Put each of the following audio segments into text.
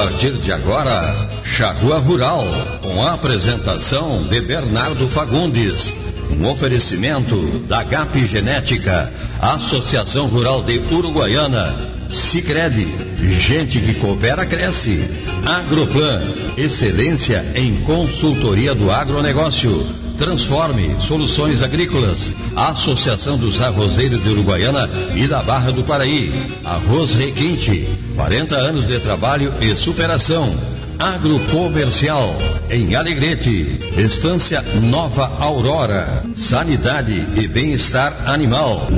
partir de agora, Charrua Rural, com a apresentação de Bernardo Fagundes. Um oferecimento da GAP Genética, Associação Rural de Uruguaiana, Sicredi, gente que coopera cresce. Agroplan, excelência em consultoria do agronegócio. Transforme Soluções Agrícolas, Associação dos Arrozeiros de Uruguaiana e da Barra do Paraí. Arroz Requinte, 40 anos de trabalho e superação. Agrocomercial, em Alegrete, Estância Nova Aurora. Sanidade e bem-estar animal.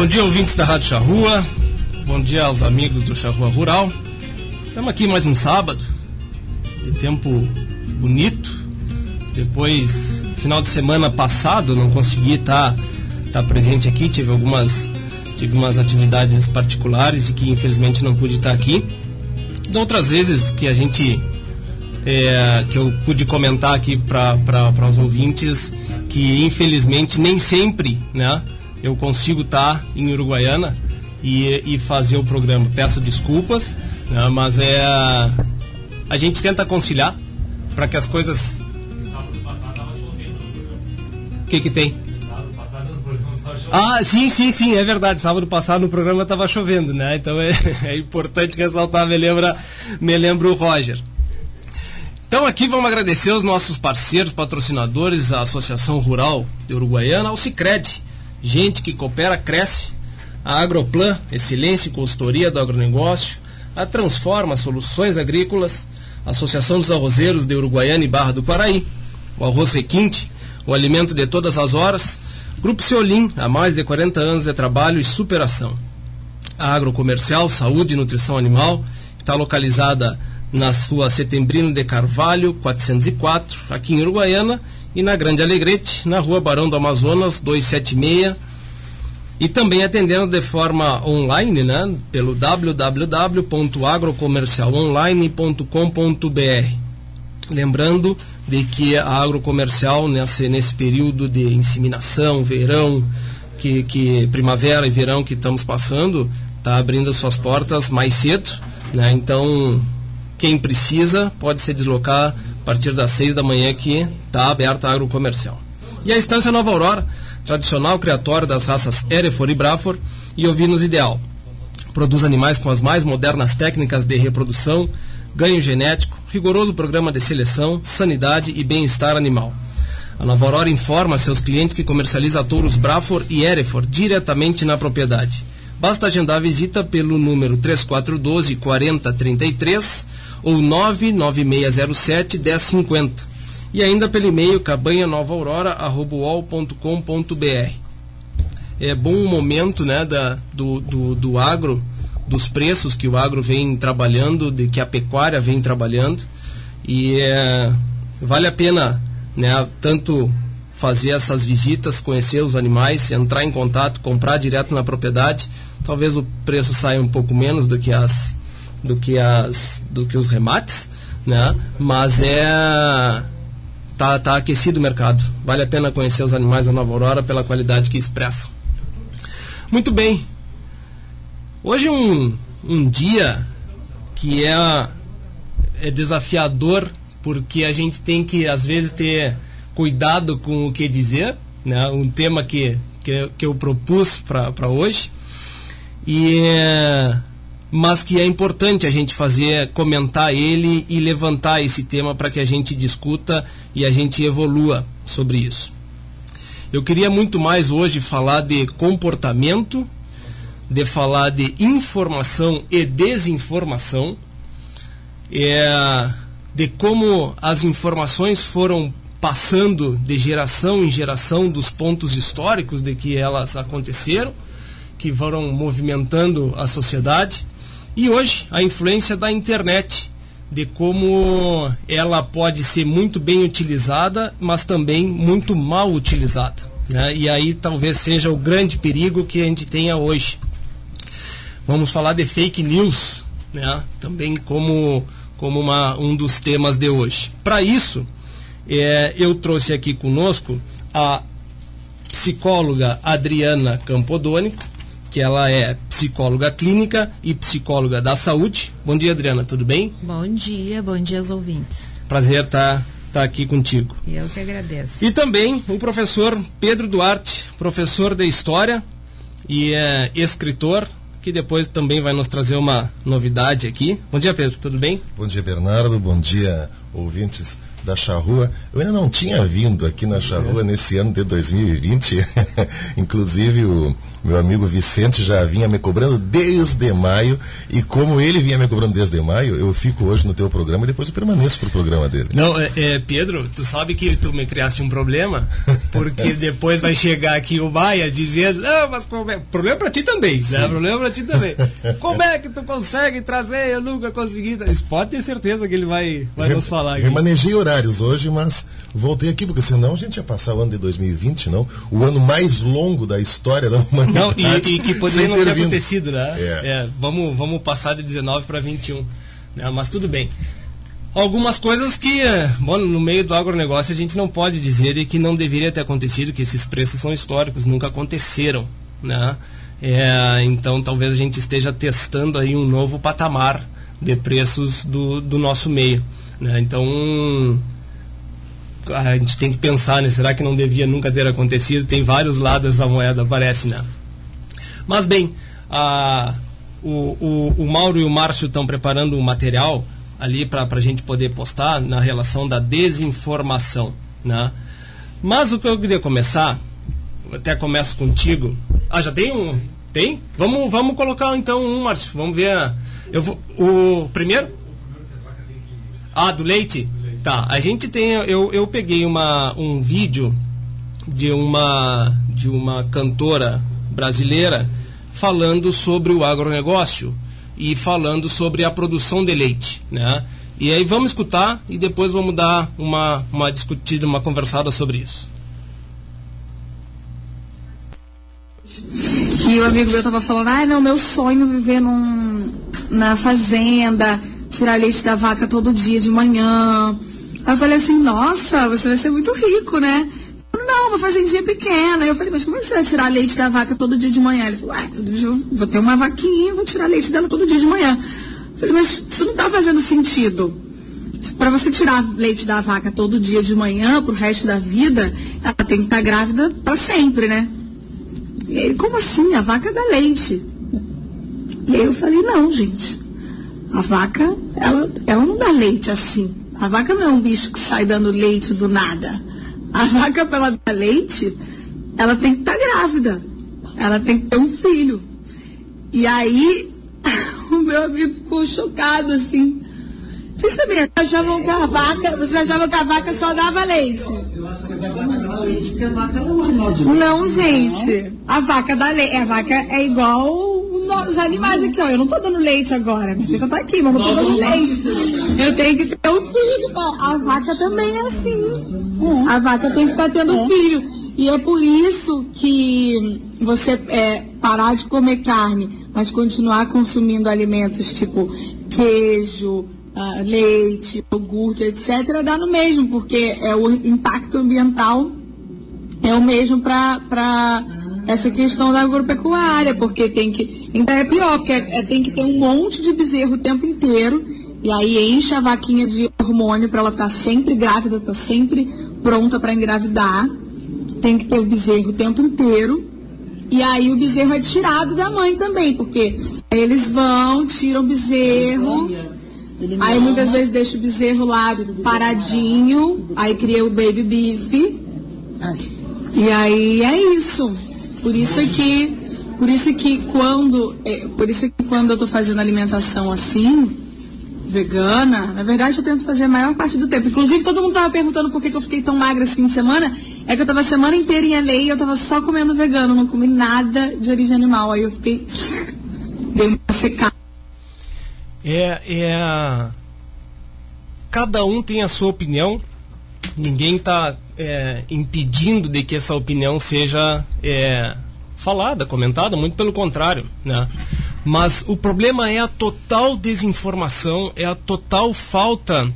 Bom dia, ouvintes da Rádio Charrua. Bom dia aos amigos do Charrua Rural. Estamos aqui mais um sábado, de tempo bonito. Depois, final de semana passado, não consegui estar tá, tá presente aqui, tive algumas, tive umas atividades particulares e que infelizmente não pude estar aqui. De outras vezes que a gente é, que eu pude comentar aqui para os ouvintes que infelizmente nem sempre, né? Eu consigo estar tá em Uruguaiana e, e fazer o programa. Peço desculpas, né, mas é a gente tenta conciliar para que as coisas. O que que tem? Ah, sim, sim, sim, é verdade. Sábado passado no programa estava chovendo, né? Então é, é, importante ressaltar, me lembra, me lembra o Roger. Então aqui vamos agradecer os nossos parceiros, patrocinadores, a Associação Rural de Uruguaiana, ao Cicred, Gente que coopera, cresce. A Agroplan, excelência e consultoria do agronegócio. A Transforma Soluções Agrícolas. Associação dos Arrozeiros de Uruguaiana e Barra do Paraí. O Arroz Requinte, o alimento de todas as horas. Grupo Ceolim, há mais de 40 anos de trabalho e superação. A Agrocomercial, Saúde e Nutrição Animal, está localizada na rua Setembrino de Carvalho, 404, aqui em Uruguaiana, e na Grande Alegrete, na rua Barão do Amazonas, 276. E também atendendo de forma online, né, pelo www.agrocomercialonline.com.br. Lembrando de que a agrocomercial, nesse, nesse período de inseminação, verão, que, que primavera e verão que estamos passando, está abrindo suas portas mais cedo. Né? Então, quem precisa pode se deslocar a partir das 6 da manhã que está aberta a agrocomercial. E a Estância Nova Aurora, tradicional criatório das raças Erefor e Brafor e ovinos ideal. Produz animais com as mais modernas técnicas de reprodução, ganho genético, rigoroso programa de seleção, sanidade e bem-estar animal. A Nova Aurora informa seus clientes que comercializa touros Brafor e Erefor diretamente na propriedade. Basta agendar a visita pelo número 3412 4033 ou 99607 1050 e ainda pelo e-mail cabanha nova aurora É bom o momento né, da, do, do, do agro, dos preços que o agro vem trabalhando, de que a pecuária vem trabalhando. E é, vale a pena né, tanto fazer essas visitas, conhecer os animais, entrar em contato, comprar direto na propriedade. Talvez o preço saia um pouco menos do que as do que as do que os remates, né? Mas é tá, tá aquecido o mercado. Vale a pena conhecer os animais da Nova Aurora pela qualidade que expressam. Muito bem. Hoje é um, um dia que é, é desafiador porque a gente tem que às vezes ter cuidado com o que dizer, né? Um tema que que, que eu propus para hoje. E mas que é importante a gente fazer, comentar ele e levantar esse tema para que a gente discuta e a gente evolua sobre isso. Eu queria muito mais hoje falar de comportamento, de falar de informação e desinformação, é, de como as informações foram passando de geração em geração dos pontos históricos de que elas aconteceram, que foram movimentando a sociedade e hoje, a influência da internet de como ela pode ser muito bem utilizada, mas também muito mal utilizada. Né? E aí talvez seja o grande perigo que a gente tenha hoje. Vamos falar de fake news, né? também como, como uma, um dos temas de hoje. Para isso, é, eu trouxe aqui conosco a psicóloga Adriana Campodônico, que ela é psicóloga clínica e psicóloga da saúde. Bom dia, Adriana, tudo bem? Bom dia, bom dia aos ouvintes. Prazer estar tá, tá aqui contigo. Eu que agradeço. E também o professor Pedro Duarte, professor de História e é, escritor, que depois também vai nos trazer uma novidade aqui. Bom dia, Pedro, tudo bem? Bom dia, Bernardo, bom dia, ouvintes da Charrua. Eu ainda não tinha vindo aqui na Charrua nesse ano de 2020. Inclusive o meu amigo Vicente já vinha me cobrando desde maio. E como ele vinha me cobrando desde maio, eu fico hoje no teu programa e depois eu permaneço pro programa dele. Não, é, é, Pedro, tu sabe que tu me criaste um problema, porque depois vai chegar aqui o Maia dizendo, não, mas é? problema pra ti também, né? Problema pra ti também. Como é que tu consegue trazer? Eu nunca consegui. Pode ter certeza que ele vai, vai Re nos falar. Aqui. Remanejei horários hoje, mas voltei aqui, porque senão a gente ia passar o ano de 2020, não? O ano mais longo da história da humanidade não, e, e que poderia não ter acontecido, né? É. É, vamos, vamos passar de 19 para 21. Né? Mas tudo bem. Algumas coisas que, bom, no meio do agronegócio a gente não pode dizer e que não deveria ter acontecido, que esses preços são históricos, nunca aconteceram, né? É, então talvez a gente esteja testando aí um novo patamar de preços do, do nosso meio. Né? Então a gente tem que pensar, né? Será que não devia nunca ter acontecido? Tem vários lados da moeda, parece, né? Mas bem, a, o, o, o Mauro e o Márcio estão preparando um material ali para a gente poder postar na relação da desinformação. Né? Mas o que eu queria começar, até começo contigo. Ah, já tem um? Tem? Vamos, vamos colocar então um, Márcio. Vamos ver. Eu vou, o primeiro? Ah, do leite? Tá. A gente tem. Eu, eu peguei uma, um vídeo de uma, de uma cantora brasileira falando sobre o agronegócio e falando sobre a produção de leite, né? E aí vamos escutar e depois vamos dar uma, uma discutida, uma conversada sobre isso. E o amigo meu tava falando, ah, não, meu sonho é viver num, na fazenda, tirar leite da vaca todo dia de manhã. Aí eu falei assim, nossa, você vai ser muito rico, né? Não, uma fazendinha pequena. Eu falei, mas como é você vai tirar leite da vaca todo dia de manhã? Ele falou, ué, todo dia eu vou ter uma vaquinha, vou tirar leite dela todo dia de manhã. Eu falei, mas isso não está fazendo sentido. Para você tirar leite da vaca todo dia de manhã, pro resto da vida, ela tem que estar tá grávida para sempre, né? E ele, como assim? A vaca dá leite. E aí eu falei, não, gente. A vaca, ela, ela não dá leite assim. A vaca não é um bicho que sai dando leite do nada. A vaca, para ela dar leite, ela tem que estar tá grávida. Ela tem que ter um filho. E aí, o meu amigo ficou chocado, assim. Vocês também achavam que a vaca, vocês achavam que a vaca só dava leite? Eu acho que a vaca dava leite porque a vaca não é um animal de leite. Não, gente. A vaca dá leite. A vaca é igual os animais aqui, ó. Eu não tô dando leite agora. Minha filha tá aqui, mas não tô dando leite. Eu tenho que ter um filho. A vaca também é assim. A vaca tem que estar tendo um filho. E é por isso que você é, parar de comer carne, mas continuar consumindo alimentos tipo queijo, uh, leite, iogurte, etc., dá no mesmo, porque é o impacto ambiental é o mesmo para essa questão da agropecuária, porque tem que. Ainda é pior, porque é, é, tem que ter um monte de bezerro o tempo inteiro, e aí enche a vaquinha de hormônio para ela estar sempre grávida, estar sempre pronta para engravidar. Tem que ter o bezerro o tempo inteiro. E aí o bezerro é tirado da mãe também, porque eles vão, tiram o bezerro. Aí muitas vezes deixa o bezerro lá paradinho, aí cria o baby beef. E aí é isso. Por isso que, por isso que quando, é, por isso que quando eu estou fazendo alimentação assim, vegana, na verdade eu tento fazer a maior parte do tempo. Inclusive todo mundo estava perguntando por que, que, eu fiquei tão magra esse fim de semana. É que eu estava a semana inteira em LA e eu estava só comendo vegano, não comi nada de origem animal. Aí eu fiquei bem secada. É, é cada um tem a sua opinião, ninguém está é, impedindo de que essa opinião seja é, falada, comentada, muito pelo contrário, né? Mas o problema é a total desinformação, é a total falta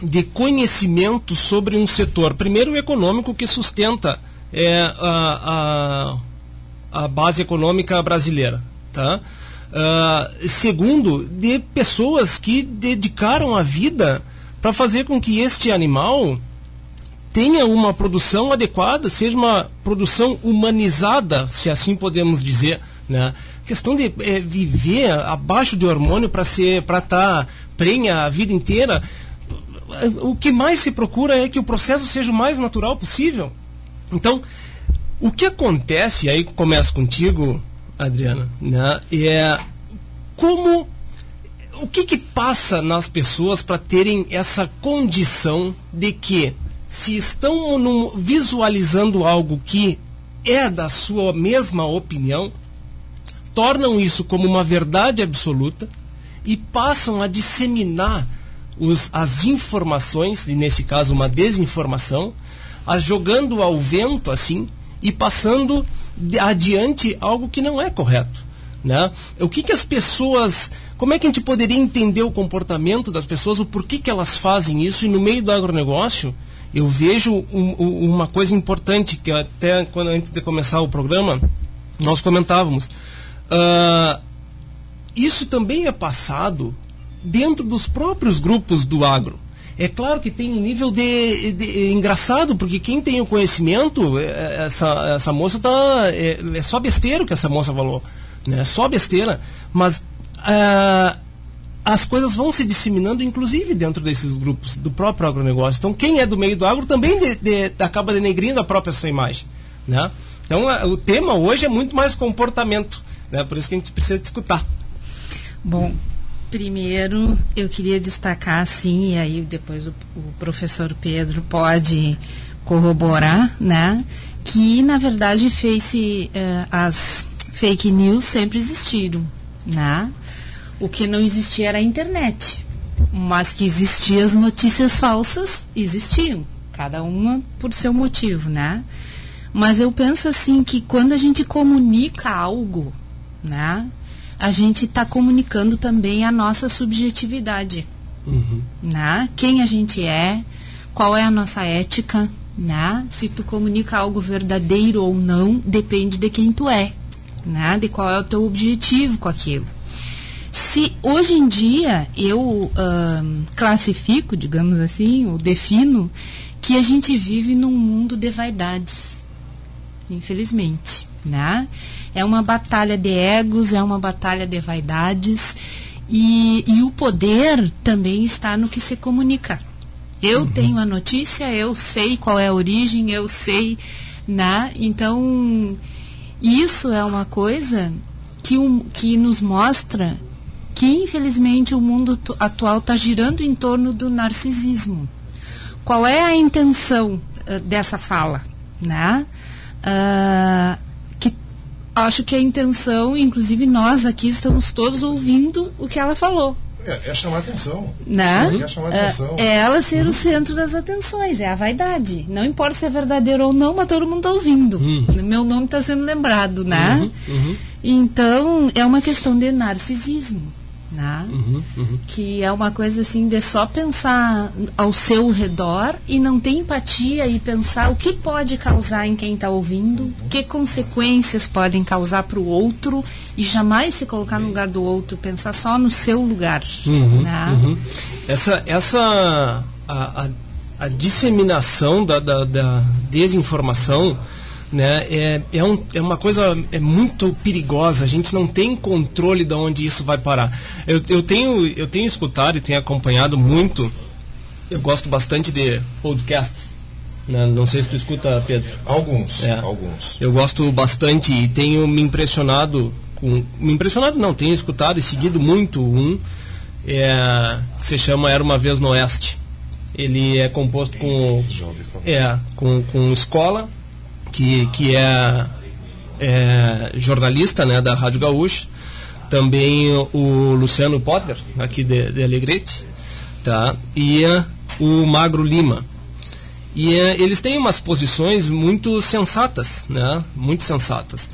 de conhecimento sobre um setor, primeiro o econômico que sustenta é, a, a, a base econômica brasileira, tá? Uh, segundo, de pessoas que dedicaram a vida para fazer com que este animal tenha uma produção adequada, seja uma produção humanizada, se assim podemos dizer, né? Questão de é, viver abaixo de hormônio para ser para estar tá prenha a vida inteira, o que mais se procura é que o processo seja o mais natural possível. Então, o que acontece aí começa contigo, Adriana, né? É como o que, que passa nas pessoas para terem essa condição de que se estão no, visualizando algo que é da sua mesma opinião, tornam isso como uma verdade absoluta e passam a disseminar os, as informações, e nesse caso uma desinformação, a, jogando ao vento assim e passando adiante algo que não é correto. Né? O que, que as pessoas. Como é que a gente poderia entender o comportamento das pessoas, o porquê que elas fazem isso, e no meio do agronegócio, eu vejo um, um, uma coisa importante que até quando antes de começar o programa nós comentávamos. Uh, isso também é passado dentro dos próprios grupos do agro. É claro que tem um nível de, de, de engraçado, porque quem tem o conhecimento, é, é, essa, essa moça tá. É, é só besteira que essa moça falou. Né? É só besteira. Mas uh, as coisas vão se disseminando, inclusive dentro desses grupos do próprio agronegócio. Então, quem é do meio do agro também de, de, acaba denegrindo a própria sua imagem. Né? Então, a, o tema hoje é muito mais comportamento. Né? Por isso que a gente precisa escutar. Bom, primeiro eu queria destacar, sim, e aí depois o, o professor Pedro pode corroborar, né? Que, na verdade, fez uh, as fake news sempre existiram, né? O que não existia era a internet. Mas que existiam as notícias falsas, existiam. Cada uma por seu motivo, né? Mas eu penso assim que quando a gente comunica algo, né? A gente está comunicando também a nossa subjetividade. Uhum. Né? Quem a gente é, qual é a nossa ética, né? Se tu comunica algo verdadeiro ou não, depende de quem tu é, né? De qual é o teu objetivo com aquilo se hoje em dia eu classifico, digamos assim, ou defino que a gente vive num mundo de vaidades, infelizmente, né? É uma batalha de egos, é uma batalha de vaidades e, e o poder também está no que se comunica. Eu uhum. tenho a notícia, eu sei qual é a origem, eu sei, né? Então isso é uma coisa que, um, que nos mostra que infelizmente o mundo atual está girando em torno do narcisismo. Qual é a intenção uh, dessa fala? Né? Uh, que acho que a intenção, inclusive nós aqui estamos todos ouvindo o que ela falou. É, é chamar atenção. Né? É chamar atenção. É, é ela ser uhum. o centro das atenções, é a vaidade. Não importa se é verdadeiro ou não, mas todo mundo está ouvindo. Uhum. Meu nome está sendo lembrado, né? Uhum. uhum. Então, é uma questão de narcisismo né? Uhum, uhum. Que é uma coisa assim de só pensar ao seu redor e não ter empatia e pensar o que pode causar em quem está ouvindo, que consequências podem causar para o outro e jamais se colocar no lugar do outro, pensar só no seu lugar. Uhum, né? Uhum. Essa, essa a, a, a disseminação da, da, da desinformação né? É, é, um, é uma coisa é muito perigosa. A gente não tem controle de onde isso vai parar. Eu, eu, tenho, eu tenho escutado e tenho acompanhado muito. Eu gosto bastante de podcasts. Né? Não sei se tu escuta, Pedro. Alguns, é. alguns. Eu gosto bastante e tenho me impressionado com, me impressionado não, tenho escutado e seguido muito um é, que se chama Era uma vez no Oeste. Ele é composto com é, com, com escola que, que é, é jornalista né, da Rádio Gaúcha, também o Luciano Potter, aqui de, de Alegrete, tá? e uh, o Magro Lima. E uh, eles têm umas posições muito sensatas, né? Muito sensatas.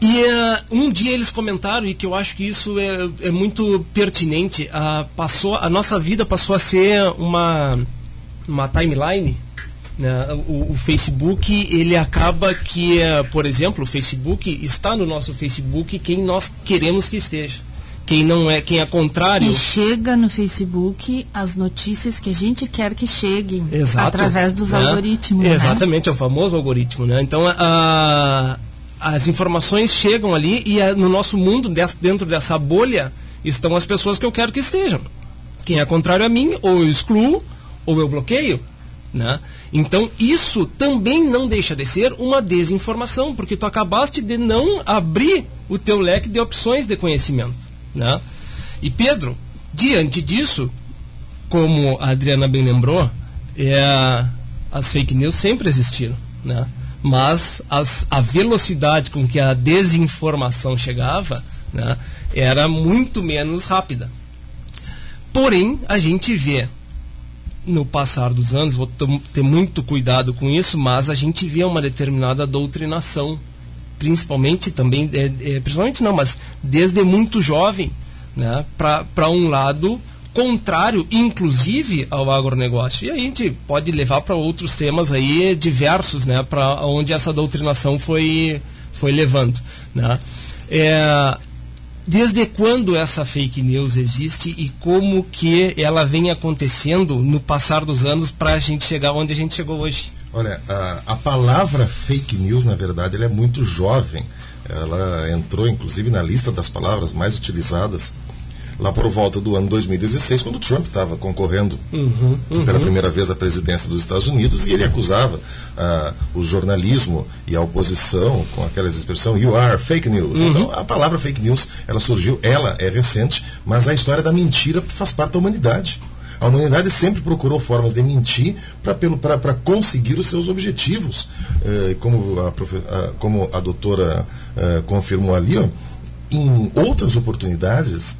E uh, um dia eles comentaram, e que eu acho que isso é, é muito pertinente, uh, passou, a nossa vida passou a ser uma, uma timeline. Né? O, o, Facebook, ele acaba que, uh, por exemplo, o Facebook está no nosso Facebook quem nós queremos que esteja. Quem não é, quem é contrário. E chega no Facebook as notícias que a gente quer que cheguem Exato, através dos né? algoritmos. né? Exatamente, é o famoso algoritmo. Né? Então, a, as informações chegam ali e a, no nosso mundo, dentro dessa bolha, estão as pessoas que eu quero que estejam. Quem é contrário a mim, ou eu excluo, ou eu bloqueio. Né? Então, isso também não deixa de ser uma desinformação, porque tu acabaste de não abrir o teu leque de opções de conhecimento. Né? E Pedro, diante disso, como a Adriana bem lembrou, é, as fake news sempre existiram. Né? mas as, a velocidade com que a desinformação chegava né, era muito menos rápida. Porém, a gente vê no passar dos anos, vou ter muito cuidado com isso, mas a gente vê uma determinada doutrinação, principalmente também, é, é, principalmente não, mas desde muito jovem, né, para um lado contrário, inclusive, ao agronegócio. E a gente pode levar para outros temas aí diversos, né, para onde essa doutrinação foi, foi levando. Né? É, desde quando essa fake news existe e como que ela vem acontecendo no passar dos anos para a gente chegar onde a gente chegou hoje? Olha, a, a palavra fake news, na verdade, ela é muito jovem. Ela entrou, inclusive, na lista das palavras mais utilizadas lá por volta do ano 2016, quando Trump estava concorrendo uhum, uhum. pela primeira vez à presidência dos Estados Unidos, e ele acusava ah, o jornalismo e a oposição com aquela expressão you are fake news. Uhum. Então, a palavra fake news, ela surgiu, ela é recente, mas a história da mentira faz parte da humanidade. A humanidade sempre procurou formas de mentir para conseguir os seus objetivos. Eh, como, a, a, como a doutora eh, confirmou ali, ó, em outras oportunidades,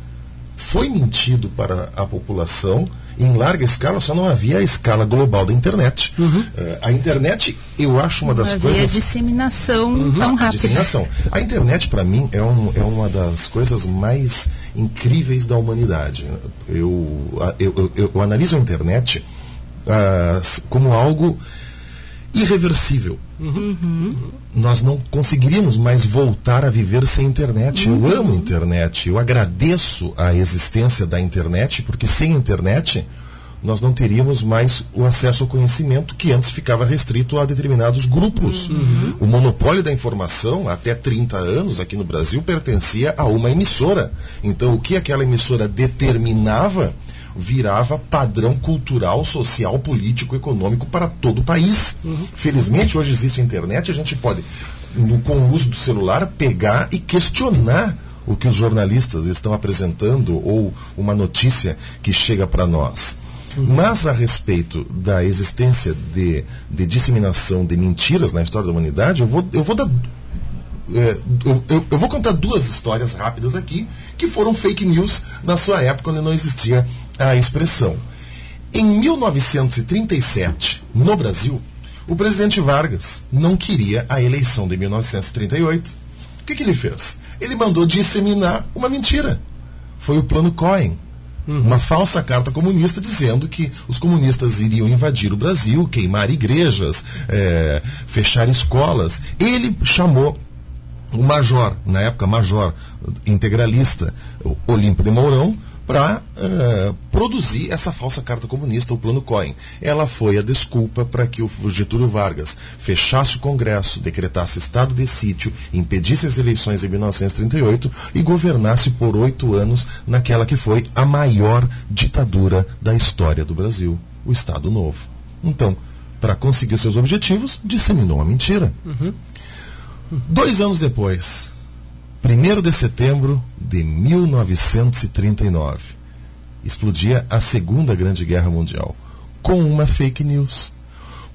foi mentido para a população em larga escala, só não havia a escala global da internet. Uhum. Uh, a internet, eu acho uma das havia coisas. disseminação uhum. tão rápida. A disseminação. A internet, para mim, é, um, é uma das coisas mais incríveis da humanidade. Eu, eu, eu, eu, eu analiso a internet uh, como algo irreversível. Uhum. Nós não conseguiríamos mais voltar a viver sem internet. Uhum. Eu amo internet, eu agradeço a existência da internet, porque sem internet nós não teríamos mais o acesso ao conhecimento que antes ficava restrito a determinados grupos. Uhum. O monopólio da informação, até 30 anos aqui no Brasil, pertencia a uma emissora. Então, o que aquela emissora determinava virava padrão cultural, social, político, econômico para todo o país. Uhum. Felizmente, hoje existe a internet, a gente pode, no, com o uso do celular, pegar e questionar o que os jornalistas estão apresentando ou uma notícia que chega para nós. Uhum. Mas a respeito da existência de, de disseminação de mentiras na história da humanidade, eu vou, eu vou dar é, eu, eu, eu, vou contar duas histórias rápidas aqui que foram fake news na sua época, quando não existia a expressão. Em 1937, no Brasil, o presidente Vargas não queria a eleição de 1938. O que, que ele fez? Ele mandou disseminar uma mentira. Foi o Plano Cohen. Uhum. Uma falsa carta comunista dizendo que os comunistas iriam invadir o Brasil, queimar igrejas, é, fechar escolas. Ele chamou o major, na época major integralista, Olímpio de Mourão, para uh, produzir essa falsa carta comunista, o Plano Cohen. Ela foi a desculpa para que o Getúlio Vargas fechasse o Congresso, decretasse estado de sítio, impedisse as eleições em 1938 e governasse por oito anos naquela que foi a maior ditadura da história do Brasil, o Estado Novo. Então, para conseguir seus objetivos, disseminou a mentira. Uhum. Dois anos depois, 1 de setembro de 1939, explodia a Segunda Grande Guerra Mundial com uma fake news.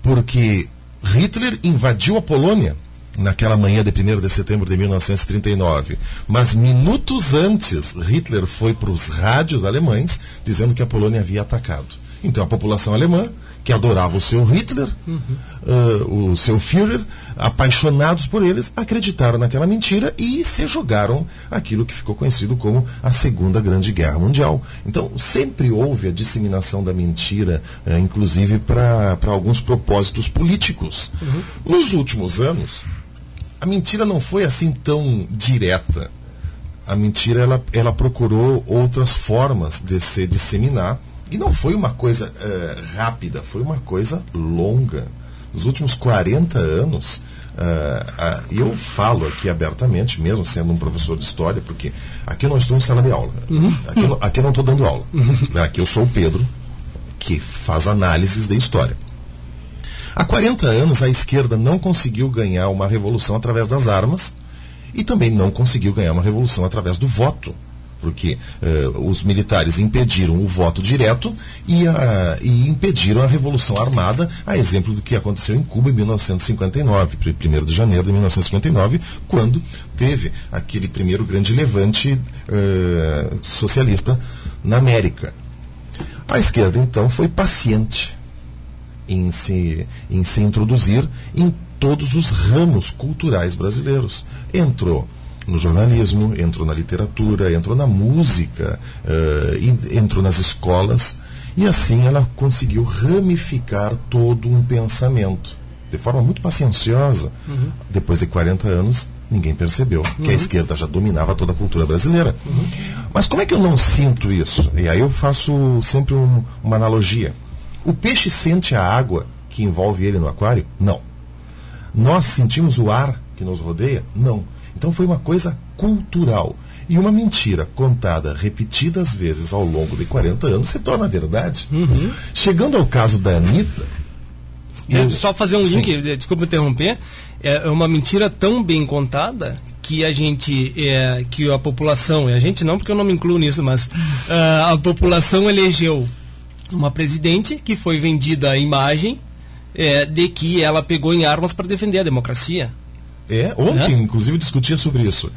Porque Hitler invadiu a Polônia naquela manhã de 1 de setembro de 1939. Mas minutos antes, Hitler foi para os rádios alemães dizendo que a Polônia havia atacado. Então a população alemã, que adorava o seu Hitler, uhum. uh, o seu Führer, apaixonados por eles, acreditaram naquela mentira e se jogaram aquilo que ficou conhecido como a Segunda Grande Guerra Mundial. Então sempre houve a disseminação da mentira, uh, inclusive para alguns propósitos políticos. Uhum. Nos últimos anos, a mentira não foi assim tão direta. A mentira ela, ela procurou outras formas de se disseminar e não foi uma coisa uh, rápida, foi uma coisa longa. Nos últimos 40 anos, uh, uh, eu falo aqui abertamente, mesmo sendo um professor de história, porque aqui eu não estou em sala de aula. Uhum. Aqui, eu, aqui eu não estou dando aula. Uhum. Aqui eu sou o Pedro, que faz análises da história. Há 40 anos, a esquerda não conseguiu ganhar uma revolução através das armas e também não conseguiu ganhar uma revolução através do voto. Porque uh, os militares impediram o voto direto e, a, e, impediram a Revolução Armada, a exemplo do que aconteceu em Cuba em 1959, 1 de janeiro de 1959, quando teve aquele primeiro grande levante uh, socialista na América. A esquerda, então, foi paciente em se, em se introduzir em todos os ramos culturais brasileiros. Entrou no jornalismo, entrou na literatura, entrou na música, uh, entrou nas escolas, e assim ela conseguiu ramificar todo um pensamento. De forma muito pacienciosa. Uhum. Depois de 40 anos, ninguém percebeu uhum. que a uhum. esquerda já dominava toda a cultura brasileira. Uhum. Mas como é que eu não sinto isso? E aí eu faço sempre um, uma analogia. O peixe sente a água que envolve ele no aquário? Não. Nós sentimos o ar que nos rodeia? Não. Então foi uma coisa cultural. E uma mentira contada repetidas vezes ao longo de 40 anos se torna verdade. Uhum. Chegando ao caso da Anitta. É, eu... Só fazer um link, Sim. desculpa interromper. É uma mentira tão bem contada que a gente, é, que a população, e a gente não porque eu não me incluo nisso, mas uh, a população elegeu uma presidente que foi vendida a imagem é, de que ela pegou em armas para defender a democracia. É, ontem, é? inclusive, discutia sobre isso.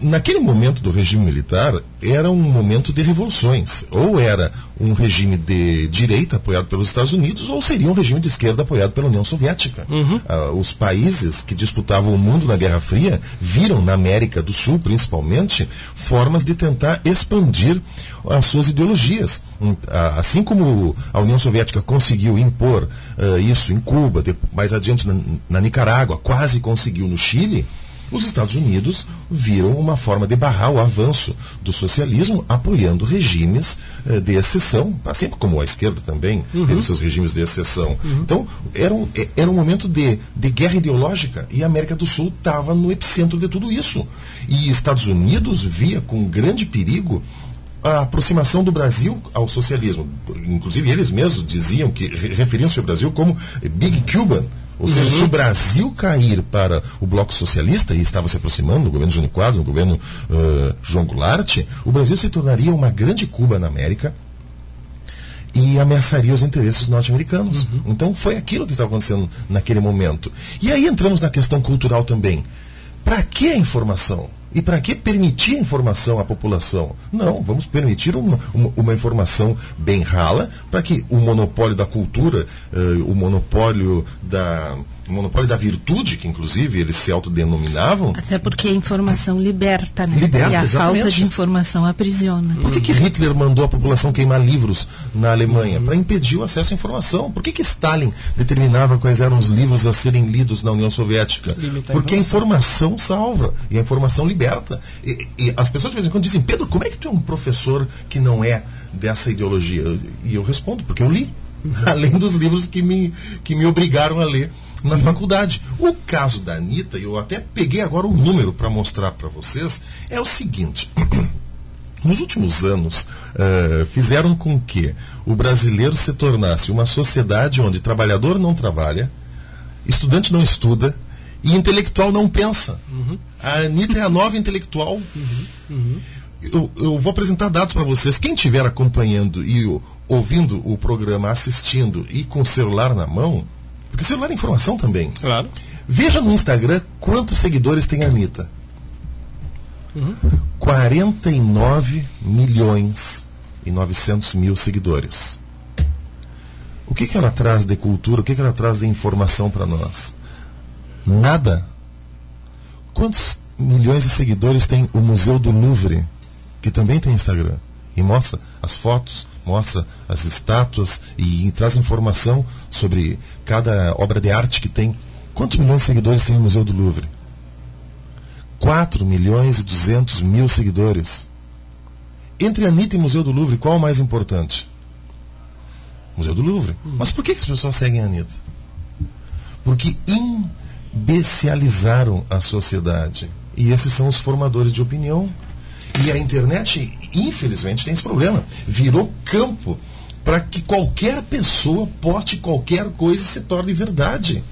Naquele momento do regime militar, era um momento de revoluções. Ou era um regime de direita apoiado pelos Estados Unidos, ou seria um regime de esquerda apoiado pela União Soviética. Uhum. Ah, os países que disputavam o mundo na Guerra Fria viram na América do Sul, principalmente, formas de tentar expandir as suas ideologias. Hum, assim como a União Soviética conseguiu impor uh, isso em Cuba, mais adiante na, na Nicarágua, quase conseguiu no Chile os Estados Unidos viram uma forma de barrar o avanço do socialismo, apoiando regimes eh, de exceção, assim como a esquerda também uhum. teve seus regimes de exceção. Uhum. Então, era um, eh, era um momento de, de guerra ideológica e a América do Sul estava no epicentro de tudo isso. E Estados Unidos via com grande perigo a aproximação do Brasil ao socialismo. Inclusive, eles mesmos diziam que referiam-se ao Brasil como Big Cuban ou seja, uhum. se o Brasil cair para o bloco socialista, e estava se aproximando do governo Jânio Quadros, no governo uh, João Goulart, o Brasil se tornaria uma grande Cuba na América e ameaçaria os interesses norte-americanos. Uhum. Então foi aquilo que estava acontecendo naquele momento. E aí entramos na questão cultural também. Para que a informação? E para que permitir informação à população? Não, vamos permitir uma, uma, uma informação bem rala para que o monopólio da cultura, uh, o monopólio da monopólio da virtude, que inclusive eles se autodenominavam. Até porque a informação liberta, né? Liberta, e a exatamente. falta de informação aprisiona. Por que, que Hitler mandou a população queimar livros na Alemanha? Uhum. Para impedir o acesso à informação. Por que, que Stalin determinava quais eram os livros a serem lidos na União Soviética? Limitar porque a informação salva e a informação liberta. E, e, as pessoas de vez em quando dizem, Pedro, como é que tu é um professor que não é dessa ideologia? E eu respondo, porque eu li. Além dos livros que me, que me obrigaram a ler na uhum. faculdade. O caso da Anitta, eu até peguei agora o número para mostrar para vocês, é o seguinte. Nos últimos anos, uh, fizeram com que o brasileiro se tornasse uma sociedade onde trabalhador não trabalha, estudante não estuda e intelectual não pensa. Uhum. A Anitta é a nova intelectual. Uhum. uhum. Eu, eu, vou apresentar dados para vocês. Quem estiver acompanhando e ouvindo o programa, assistindo e com o celular na mão, porque celular é informação também. Claro. Veja no Instagram quantos seguidores tem a Anitta. Uhum. 49 milhões e 900 mil seguidores. O que, que ela traz de cultura? O que, que ela traz de informação para nós? Nada. Quantos milhões de seguidores tem o Museu do Louvre, que também tem Instagram? E mostra as fotos, mostra as estátuas e, e traz informação sobre cada obra de arte que tem. Quantos milhões de seguidores tem o Museu do Louvre? 4 milhões e 200 mil seguidores. Entre a Anitta e o Museu do Louvre, qual é o mais importante? Museu do Louvre. Uhum. Mas por que, que as pessoas seguem a Anitta? Porque imbecializaram a sociedade. E esses são os formadores de opinião. E a internet, infelizmente, tem esse problema. Virou campo para que qualquer pessoa poste qualquer coisa e se torne verdade.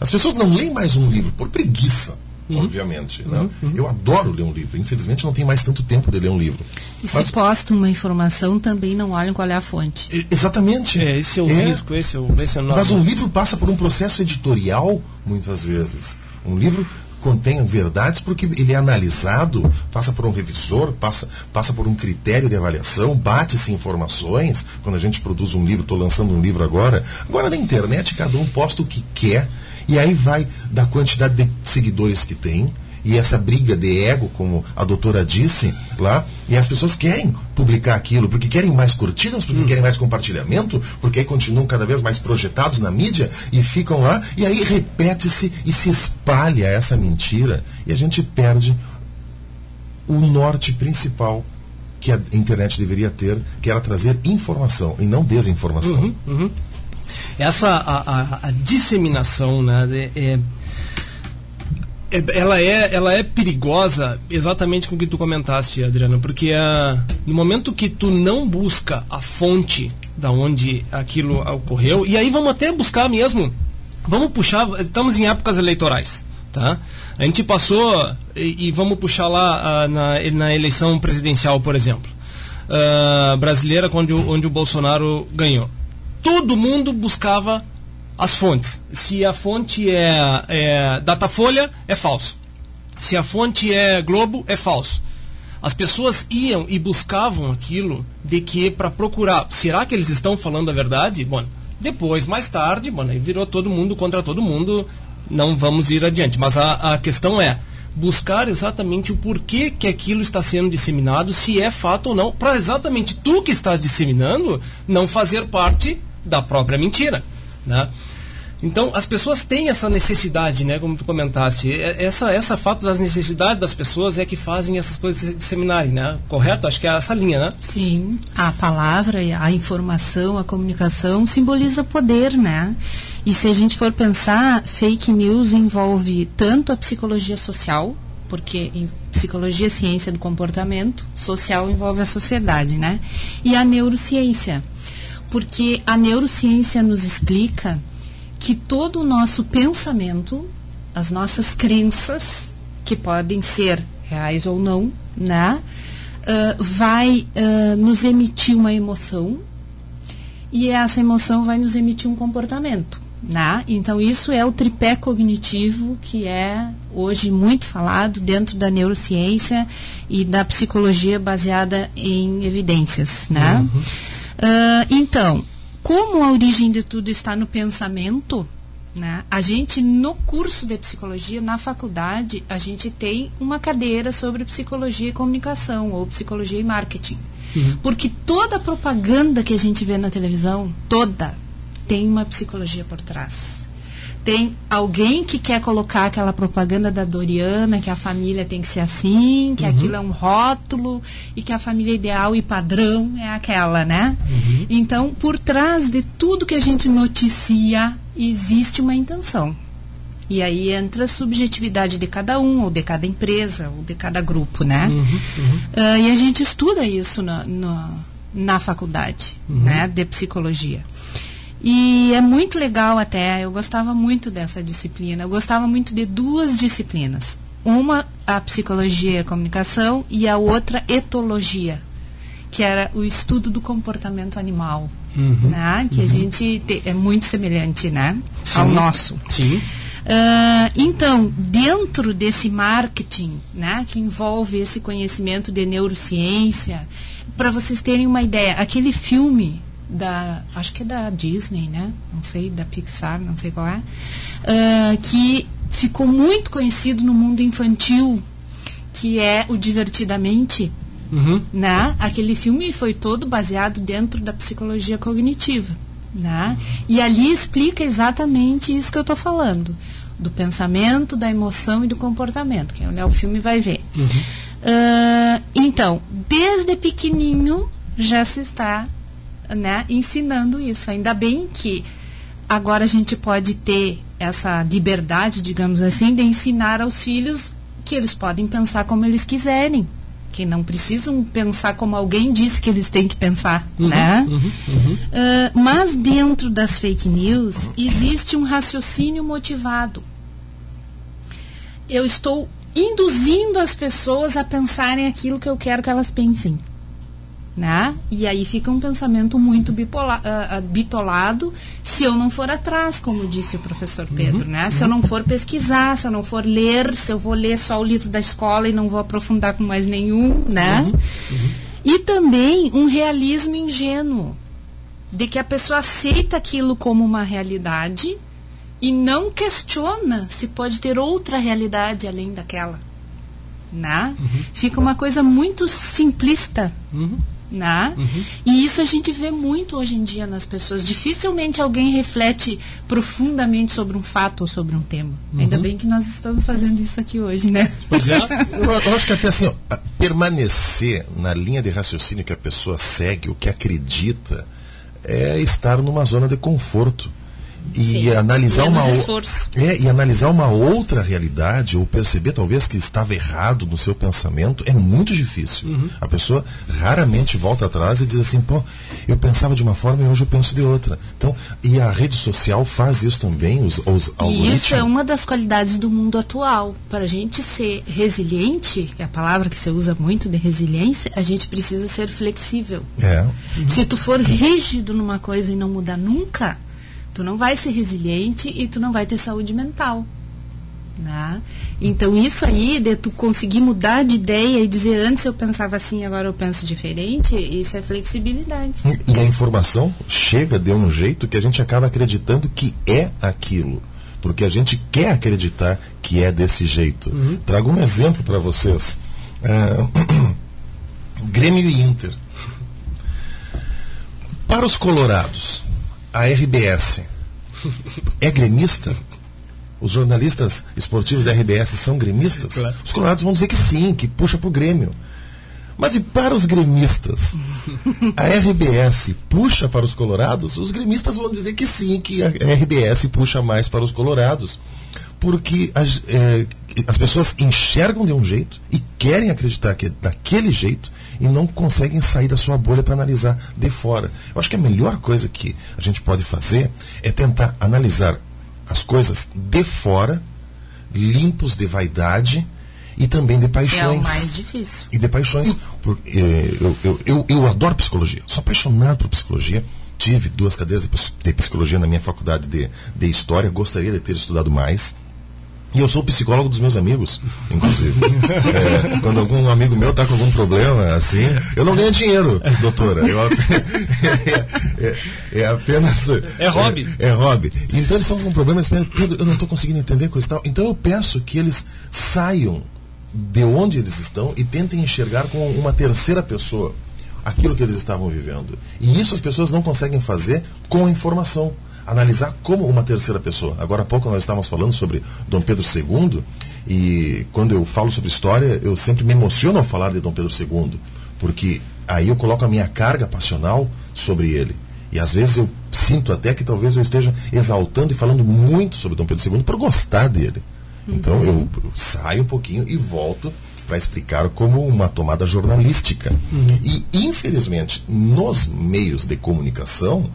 As pessoas não leem mais um livro por preguiça uhum. obviamente. Né? Uhum. Eu adoro ler um livro. Infelizmente, não tenho mais tanto tempo de ler um livro. E Mas... se posta uma informação, também não olham qual é a fonte. exatamente. É, esse é o é. risco, esse é o, esse é o Mas um livro passa por um processo editorial, muitas vezes. Um livro contém verdades porque ele é analisado, passa por um revisor, passa, passa por um critério de avaliação, bate-se informações. Quando a gente produz um livro, estou lançando um livro agora. Agora na internet cada um posta o que quer e aí vai da quantidade de seguidores que tem, e essa briga de ego, como a doutora disse lá, e as pessoas querem publicar aquilo, porque querem mais curtidas, porque hum. querem mais compartilhamento, porque aí continuam cada vez mais projetados na mídia e ficam lá, e aí repete-se e se espalha essa mentira, e a gente perde o norte principal que a internet deveria ter, que era trazer informação e não desinformação. Uhum, uhum essa a, a, a disseminação né, é, é, ela é ela é perigosa exatamente com o que tu comentaste Adriana porque a, no momento que tu não busca a fonte da onde aquilo ocorreu e aí vamos até buscar mesmo vamos puxar estamos em épocas eleitorais tá? A gente passou e, e vamos puxar lá a, na, na eleição presidencial por exemplo uh, brasileira onde, onde o Bolsonaro ganhou. Todo mundo buscava as fontes. Se a fonte é, é Datafolha, é falso. Se a fonte é Globo, é falso. As pessoas iam e buscavam aquilo de que para procurar, será que eles estão falando a verdade? Bom, depois, mais tarde, bom, virou todo mundo contra todo mundo, não vamos ir adiante. Mas a, a questão é, buscar exatamente o porquê que aquilo está sendo disseminado, se é fato ou não, para exatamente tu que estás disseminando não fazer parte da própria mentira, né? Então, as pessoas têm essa necessidade, né, como tu comentaste. Essa, essa fato das necessidades das pessoas é que fazem essas coisas se disseminarem, né? Correto? Acho que é essa linha, né? Sim. A palavra, a informação, a comunicação simboliza poder, né? E se a gente for pensar, fake news envolve tanto a psicologia social, porque em psicologia, ciência do comportamento, social envolve a sociedade, né? E a neurociência porque a neurociência nos explica que todo o nosso pensamento, as nossas crenças, que podem ser reais ou não, né, uh, vai uh, nos emitir uma emoção e essa emoção vai nos emitir um comportamento. Né? Então, isso é o tripé cognitivo que é hoje muito falado dentro da neurociência e da psicologia baseada em evidências. Né? Uhum. Uh, então, como a origem de tudo está no pensamento, né? A gente, no curso de psicologia, na faculdade, a gente tem uma cadeira sobre psicologia e comunicação, ou psicologia e marketing. Uhum. Porque toda propaganda que a gente vê na televisão, toda, tem uma psicologia por trás tem alguém que quer colocar aquela propaganda da Doriana, que a família tem que ser assim, que uhum. aquilo é um rótulo e que a família ideal e padrão é aquela, né? Uhum. Então, por trás de tudo que a gente noticia, existe uma intenção. E aí entra a subjetividade de cada um, ou de cada empresa, ou de cada grupo, né? Uhum, uh, e a gente estuda isso na, na, na faculdade, uhum. né? De psicologia. E é muito legal até, eu gostava muito dessa disciplina. Eu gostava muito de duas disciplinas. Uma, a psicologia e a comunicação, e a outra, etologia, que era o estudo do comportamento animal. Uhum, né? Que uhum. a gente te, é muito semelhante né? ao nosso. Sim. Uh, então, dentro desse marketing, né, que envolve esse conhecimento de neurociência, para vocês terem uma ideia, aquele filme da, acho que é da Disney, né? Não sei, da Pixar, não sei qual é, uh, que ficou muito conhecido no mundo infantil, que é o Divertidamente. Uhum. Né? Aquele filme foi todo baseado dentro da psicologia cognitiva. Né? E ali explica exatamente isso que eu estou falando. Do pensamento, da emoção e do comportamento. Quem olhar o filme vai ver. Uhum. Uh, então, desde pequenininho já se está né, ensinando isso. Ainda bem que agora a gente pode ter essa liberdade, digamos assim, de ensinar aos filhos que eles podem pensar como eles quiserem que não precisam pensar como alguém disse que eles têm que pensar, uhum, né? Uhum, uhum. Uh, mas dentro das fake news existe um raciocínio motivado. Eu estou induzindo as pessoas a pensarem aquilo que eu quero que elas pensem né? E aí fica um pensamento muito bipolar, uh, uh, bitolado se eu não for atrás, como disse o professor uhum. Pedro, uhum, né? Se uhum. eu não for pesquisar, se eu não for ler, se eu vou ler só o livro da escola e não vou aprofundar com mais nenhum, né? Uhum, uhum. e também um realismo ingênuo de que a pessoa aceita aquilo como uma realidade e não questiona se pode ter outra realidade além daquela. Né? Uhum. Fica uma coisa muito simplista. Né? Uhum. E isso a gente vê muito hoje em dia nas pessoas. Dificilmente alguém reflete profundamente sobre um fato ou sobre um tema. Uhum. Ainda bem que nós estamos fazendo isso aqui hoje, né? Pois é. eu, eu acho que até assim, ó, permanecer na linha de raciocínio que a pessoa segue, o que acredita, é estar numa zona de conforto e Sim, analisar uma é, e analisar uma outra realidade ou perceber talvez que estava errado no seu pensamento é muito difícil. Uhum. A pessoa raramente volta atrás e diz assim, pô, eu pensava de uma forma e hoje eu penso de outra. Então, e a rede social faz isso também, os, os algoritmos. E isso é uma das qualidades do mundo atual. Para a gente ser resiliente, que é a palavra que você usa muito de resiliência, a gente precisa ser flexível. É. Uhum. Se tu for rígido numa coisa e não mudar nunca, tu não vai ser resiliente e tu não vai ter saúde mental. Né? Então isso aí de tu conseguir mudar de ideia e dizer antes eu pensava assim, agora eu penso diferente, isso é flexibilidade. E a informação chega de um jeito que a gente acaba acreditando que é aquilo. Porque a gente quer acreditar que é desse jeito. Uhum. Trago um exemplo para vocês. Uh, Grêmio e Inter. Para os colorados, a RBS é gremista? Os jornalistas esportivos da RBS são gremistas? Claro. Os colorados vão dizer que sim, que puxa para o Grêmio. Mas e para os gremistas? A RBS puxa para os colorados? Os gremistas vão dizer que sim, que a RBS puxa mais para os colorados. Porque as, é, as pessoas enxergam de um jeito e querem acreditar que é daquele jeito e não conseguem sair da sua bolha para analisar de fora. Eu acho que a melhor coisa que a gente pode fazer é tentar analisar as coisas de fora, limpos de vaidade e também de paixões. É o mais difícil. E de paixões. Por, eh, eu, eu, eu, eu adoro psicologia, sou apaixonado por psicologia tive duas cadeiras de psicologia na minha faculdade de, de História, gostaria de ter estudado mais. E eu sou psicólogo dos meus amigos, inclusive. é, quando algum amigo meu está com algum problema, assim, eu não ganho dinheiro, doutora. Eu, é, é, é, apenas. É hobby. É, é hobby. Então eles estão com um problema, eles pensam, Pedro, eu não estou conseguindo entender coisa e tal. Então eu peço que eles saiam de onde eles estão e tentem enxergar com uma terceira pessoa aquilo que eles estavam vivendo. E isso as pessoas não conseguem fazer com informação analisar como uma terceira pessoa. Agora há pouco nós estávamos falando sobre Dom Pedro II, e quando eu falo sobre história, eu sempre me emociono ao falar de Dom Pedro II, porque aí eu coloco a minha carga passional sobre ele. E às vezes eu sinto até que talvez eu esteja exaltando e falando muito sobre Dom Pedro II por gostar dele. Então uhum. eu, eu saio um pouquinho e volto para explicar como uma tomada jornalística. Uhum. E, infelizmente, nos meios de comunicação,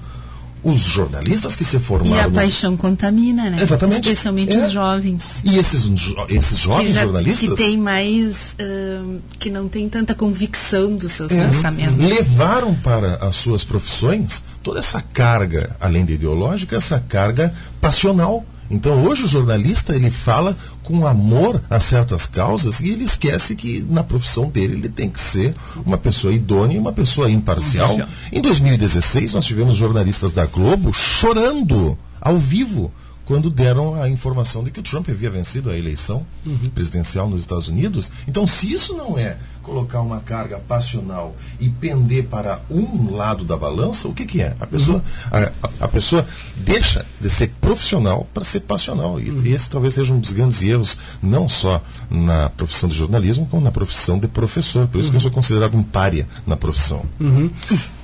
os jornalistas que se formaram. E a paixão contamina, né? Exatamente. Especialmente é. os jovens. E esses, esses jovens que já, jornalistas. Que tem mais. Uh, que não tem tanta convicção dos seus é. pensamentos. Levaram para as suas profissões toda essa carga, além de ideológica, essa carga passional. Então hoje o jornalista ele fala com amor a certas causas e ele esquece que na profissão dele ele tem que ser uma pessoa idônea e uma pessoa imparcial. imparcial. Em 2016 nós tivemos jornalistas da Globo chorando ao vivo quando deram a informação de que o Trump havia vencido a eleição uhum. presidencial nos Estados Unidos. Então, se isso não é colocar uma carga passional e pender para um lado da balança, o que, que é? A pessoa, uhum. a, a, pessoa deixa de ser profissional para ser passional. E, uhum. esse talvez seja um dos grandes erros, não só na profissão de jornalismo, como na profissão de professor. Por isso que eu sou considerado um pária na profissão. Uhum.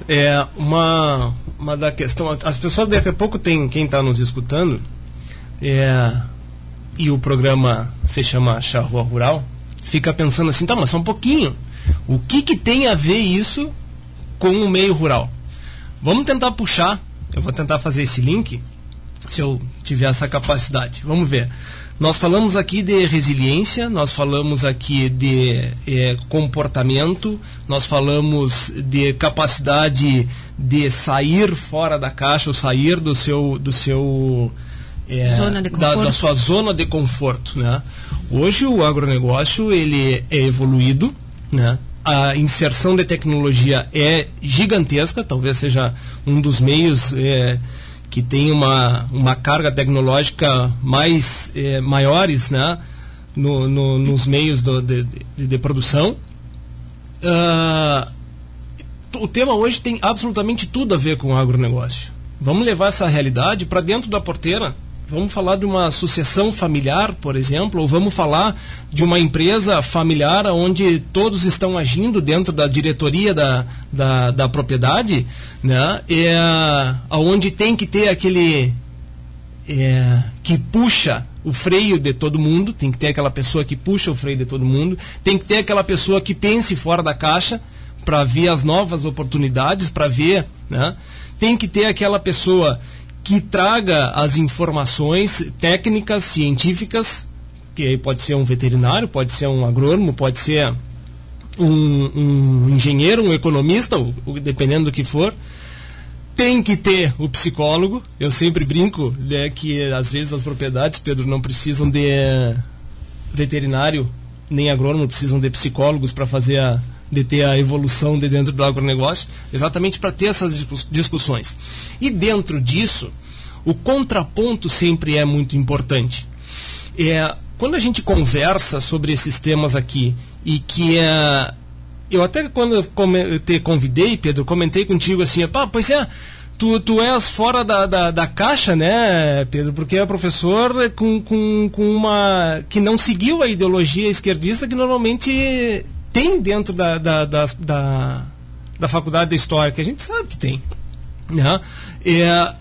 É uma, uma da questão. As pessoas daqui a pouco tem quem está nos escutando é, e o programa se chama Charrua Rural, fica pensando assim, tá, mas só um pouquinho. O que, que tem a ver isso com o meio rural? Vamos tentar puxar, eu vou tentar fazer esse link, se eu tiver essa capacidade. Vamos ver. Nós falamos aqui de resiliência, nós falamos aqui de é, comportamento, nós falamos de capacidade de sair fora da caixa, ou sair do seu, do seu é, da, da, sua zona de conforto. Né? Hoje o agronegócio ele é evoluído, né? a inserção de tecnologia é gigantesca, talvez seja um dos meios é, que tem uma, uma carga tecnológica mais é, maiores né? No, no, nos meios do, de, de, de, produção. Uh, o tema hoje tem absolutamente tudo a ver com o agronegócio. Vamos levar essa realidade para dentro da porteira Vamos falar de uma sucessão familiar, por exemplo, ou vamos falar de uma empresa familiar onde todos estão agindo dentro da diretoria da, da, da propriedade, né? É, onde tem que ter aquele é, que puxa o freio de todo mundo, tem que ter aquela pessoa que puxa o freio de todo mundo, tem que ter aquela pessoa que pense fora da caixa para ver as novas oportunidades, para ver, né? tem que ter aquela pessoa que traga as informações técnicas, científicas, que pode ser um veterinário, pode ser um agrônomo, pode ser um, um engenheiro, um economista, dependendo do que for. Tem que ter o psicólogo. Eu sempre brinco né, que às vezes as propriedades, Pedro, não precisam de veterinário nem agrônomo, precisam de psicólogos para fazer a, de ter a evolução de dentro do agronegócio, exatamente para ter essas discussões. E dentro disso, o contraponto sempre é muito importante. É, quando a gente conversa sobre esses temas aqui e que é, eu até quando te convidei, Pedro, comentei contigo assim, pá, pois é, tu, tu és fora da, da, da, caixa, né, Pedro? Porque é professor com, com, com uma. que não seguiu a ideologia esquerdista que normalmente tem dentro da, da, da, da, da faculdade de História, que a gente sabe que tem. Né? É,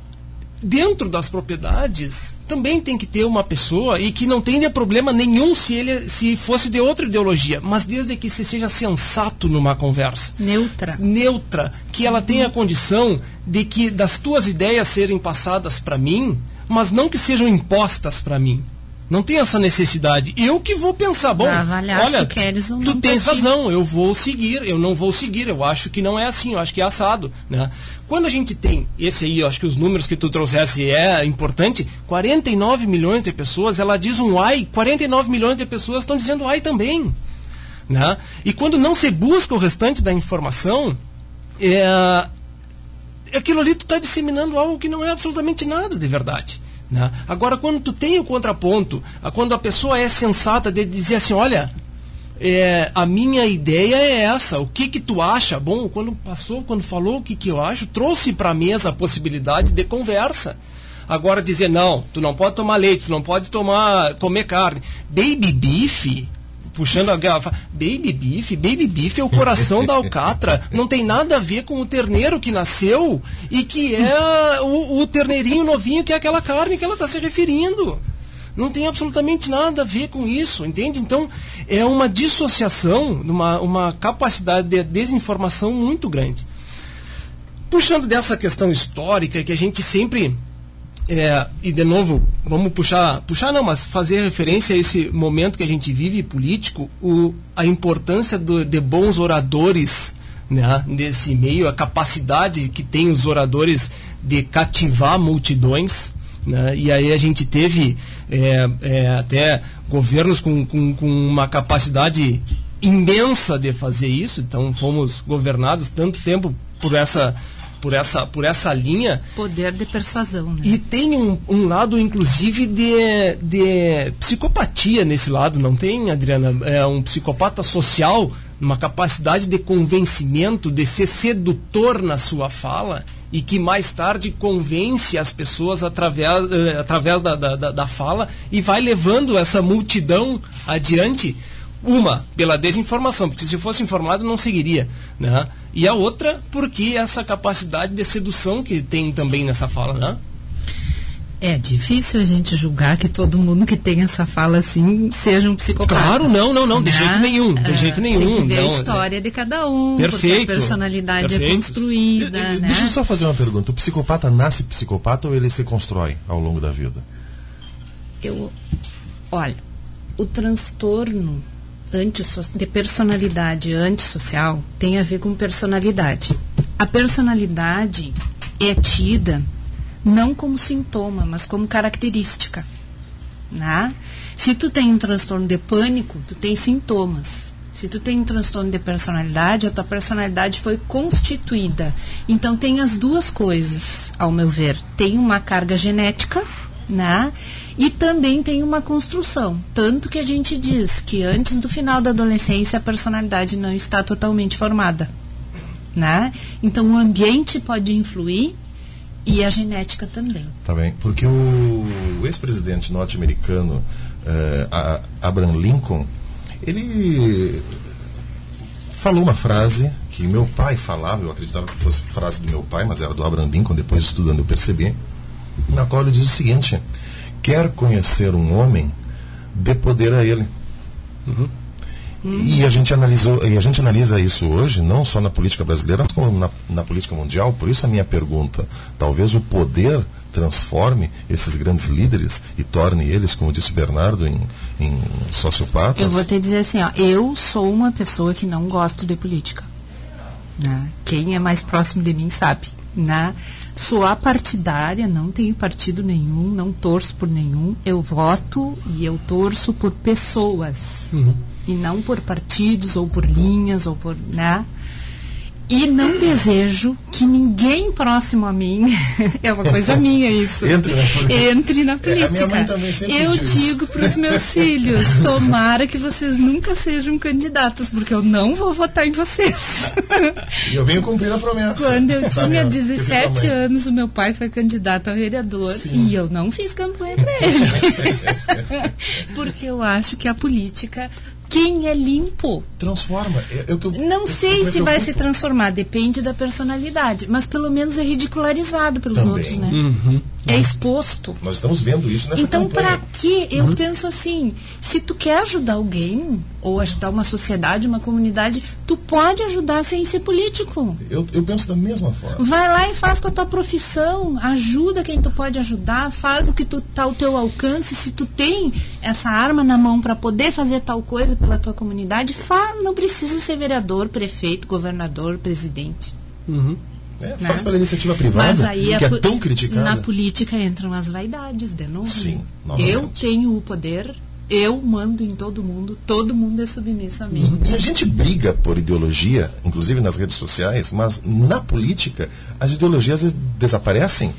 dentro das propriedades também tem que ter uma pessoa e que não tenha problema nenhum se ele se fosse de outra ideologia, mas desde que se seja sensato numa conversa. Neutra. Neutra, que ela tenha a condição de que das tuas ideias serem passadas para mim, mas não que sejam impostas para mim. Não tem essa necessidade. Eu que vou pensar, bom, olha, tu, queres um tu tens razão, eu vou seguir, eu não vou seguir, eu acho que não é assim, eu acho que é assado, né? Quando a gente tem esse aí, eu acho que os números que tu trouxesse é importante, 49 milhões de pessoas, ela diz um ai, 49 milhões de pessoas estão dizendo ai também, né? E quando não se busca o restante da informação, é, aquilo ali tu está disseminando algo que não é absolutamente nada de verdade. Né? Agora, quando tu tem o contraponto, quando a pessoa é sensata de dizer assim, olha, é, a minha ideia é essa, o que que tu acha? Bom, quando passou, quando falou o que que eu acho, trouxe para a mesa a possibilidade de conversa. Agora dizer, não, tu não pode tomar leite, tu não pode tomar, comer carne. Baby beef, puxando a garrafa. Baby beef, baby beef é o coração da alcatra. Não tem nada a ver com o terneiro que nasceu e que é o, o terneirinho novinho que é aquela carne que ela está se referindo. Não tem absolutamente nada a ver com isso, entende? Então, é uma dissociação, uma, uma capacidade de desinformação muito grande. Puxando dessa questão histórica que a gente sempre é, e de novo, vamos puxar, puxar não, mas fazer referência a esse momento que a gente vive político, o, a importância do, de bons oradores né, nesse meio, a capacidade que tem os oradores de cativar multidões. Né? E aí a gente teve é, é, até governos com, com, com uma capacidade imensa de fazer isso, então fomos governados tanto tempo por essa por essa, por essa linha. Poder de persuasão, né? E tem um, um lado, inclusive, de, de psicopatia nesse lado, não tem, Adriana? É um psicopata social, uma capacidade de convencimento, de ser sedutor na sua fala e que mais tarde convence as pessoas através, eh, através da, da, da fala e vai levando essa multidão adiante uma, pela desinformação, porque se fosse informado não seguiria. Né? E a outra, porque essa capacidade de sedução que tem também nessa fala. Né? É difícil a gente julgar que todo mundo que tem essa fala assim seja um psicopata. Claro, não, não, não, de né? jeito nenhum, de é, jeito nenhum. Tem que ver não, a história de cada um, perfeito, porque a personalidade é perfeito. é construída. De, de, né? Deixa eu só fazer uma pergunta. O psicopata nasce psicopata ou ele se constrói ao longo da vida? Eu, olha, o transtorno de personalidade antissocial tem a ver com personalidade. A personalidade é tida não como sintoma, mas como característica. Né? Se tu tem um transtorno de pânico, tu tem sintomas. Se tu tem um transtorno de personalidade, a tua personalidade foi constituída. Então tem as duas coisas, ao meu ver. Tem uma carga genética, né? E também tem uma construção. Tanto que a gente diz que antes do final da adolescência a personalidade não está totalmente formada. Né? Então o ambiente pode influir e a genética também. Tá bem, porque o ex-presidente norte-americano eh, Abraham Lincoln, ele falou uma frase que meu pai falava, eu acreditava que fosse frase do meu pai, mas era do Abraham Lincoln, depois estudando eu percebi, na qual ele diz o seguinte: quer conhecer um homem, dê poder a ele. Uhum. E a gente analisou, e a gente analisa isso hoje, não só na política brasileira, como na, na, política mundial. Por isso a minha pergunta: talvez o poder transforme esses grandes líderes e torne eles, como disse o Bernardo, em, em sociopatas? Eu vou te dizer assim, ó, eu sou uma pessoa que não gosto de política. Né? Quem é mais próximo de mim sabe. Né? Sou apartidária, não tenho partido nenhum, não torço por nenhum. Eu voto e eu torço por pessoas. Uhum. E não por partidos ou por linhas ou por. Né? E não desejo que ninguém próximo a mim, é uma coisa minha isso, entre na política. Entre na política. É, eu digo para os meus filhos, tomara que vocês nunca sejam candidatos, porque eu não vou votar em vocês. E eu venho cumprir a promessa. Quando eu tá tinha 17 anos, o meu pai foi candidato a vereador Sim. e eu não fiz campanha para ele. porque eu acho que a política quem é limpo. Transforma. Eu, eu, eu, não sei se vai se transformar, depende da personalidade, mas pelo menos é ridicularizado pelos Também. outros, né? Uhum. É exposto. Nós estamos vendo isso nessa Então, para que? Eu uhum. penso assim, se tu quer ajudar alguém, ou ajudar uma sociedade, uma comunidade, tu pode ajudar sem ser político. Eu, eu penso da mesma forma. Vai lá e faz com a tua profissão, ajuda quem tu pode ajudar, faz o que tu tá ao teu alcance. Se tu tem essa arma na mão para poder fazer tal coisa pela tua comunidade, faz. Não precisa ser vereador, prefeito, governador, presidente. Uhum. É, né? Faz pela iniciativa privada, que é tão criticada. Na política entram as vaidades, de novo. Sim, Eu tenho o poder, eu mando em todo mundo, todo mundo é submisso a mim. E a gente briga por ideologia, inclusive nas redes sociais, mas na política as ideologias desaparecem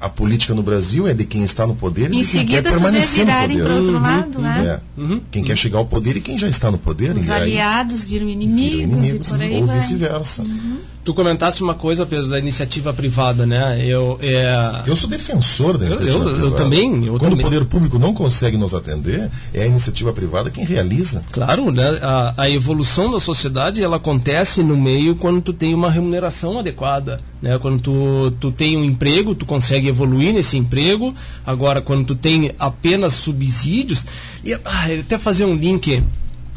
a política no Brasil é de quem está no poder e de quem quer permanecer no poder. Para outro uhum, lado, né? É. Uhum. Quem uhum. quer chegar ao poder e quem já está no poder. Os aliados viram inimigos, viram inimigos ou vice-versa. Uhum. Tu comentaste uma coisa, Pedro, da iniciativa privada, né? Eu, é... eu sou defensor da iniciativa eu, eu, privada. Eu também. Eu Quando também. o poder público não consegue nos atender, é a iniciativa privada quem realiza. Claro, né? A, a evolução da sociedade ela acontece no meio quando tu tem uma remuneração adequada, né? Quando tu, tu tem um emprego, tu consegue evoluir nesse emprego. Agora, quando tu tem apenas subsídios, e ah, até fazer um link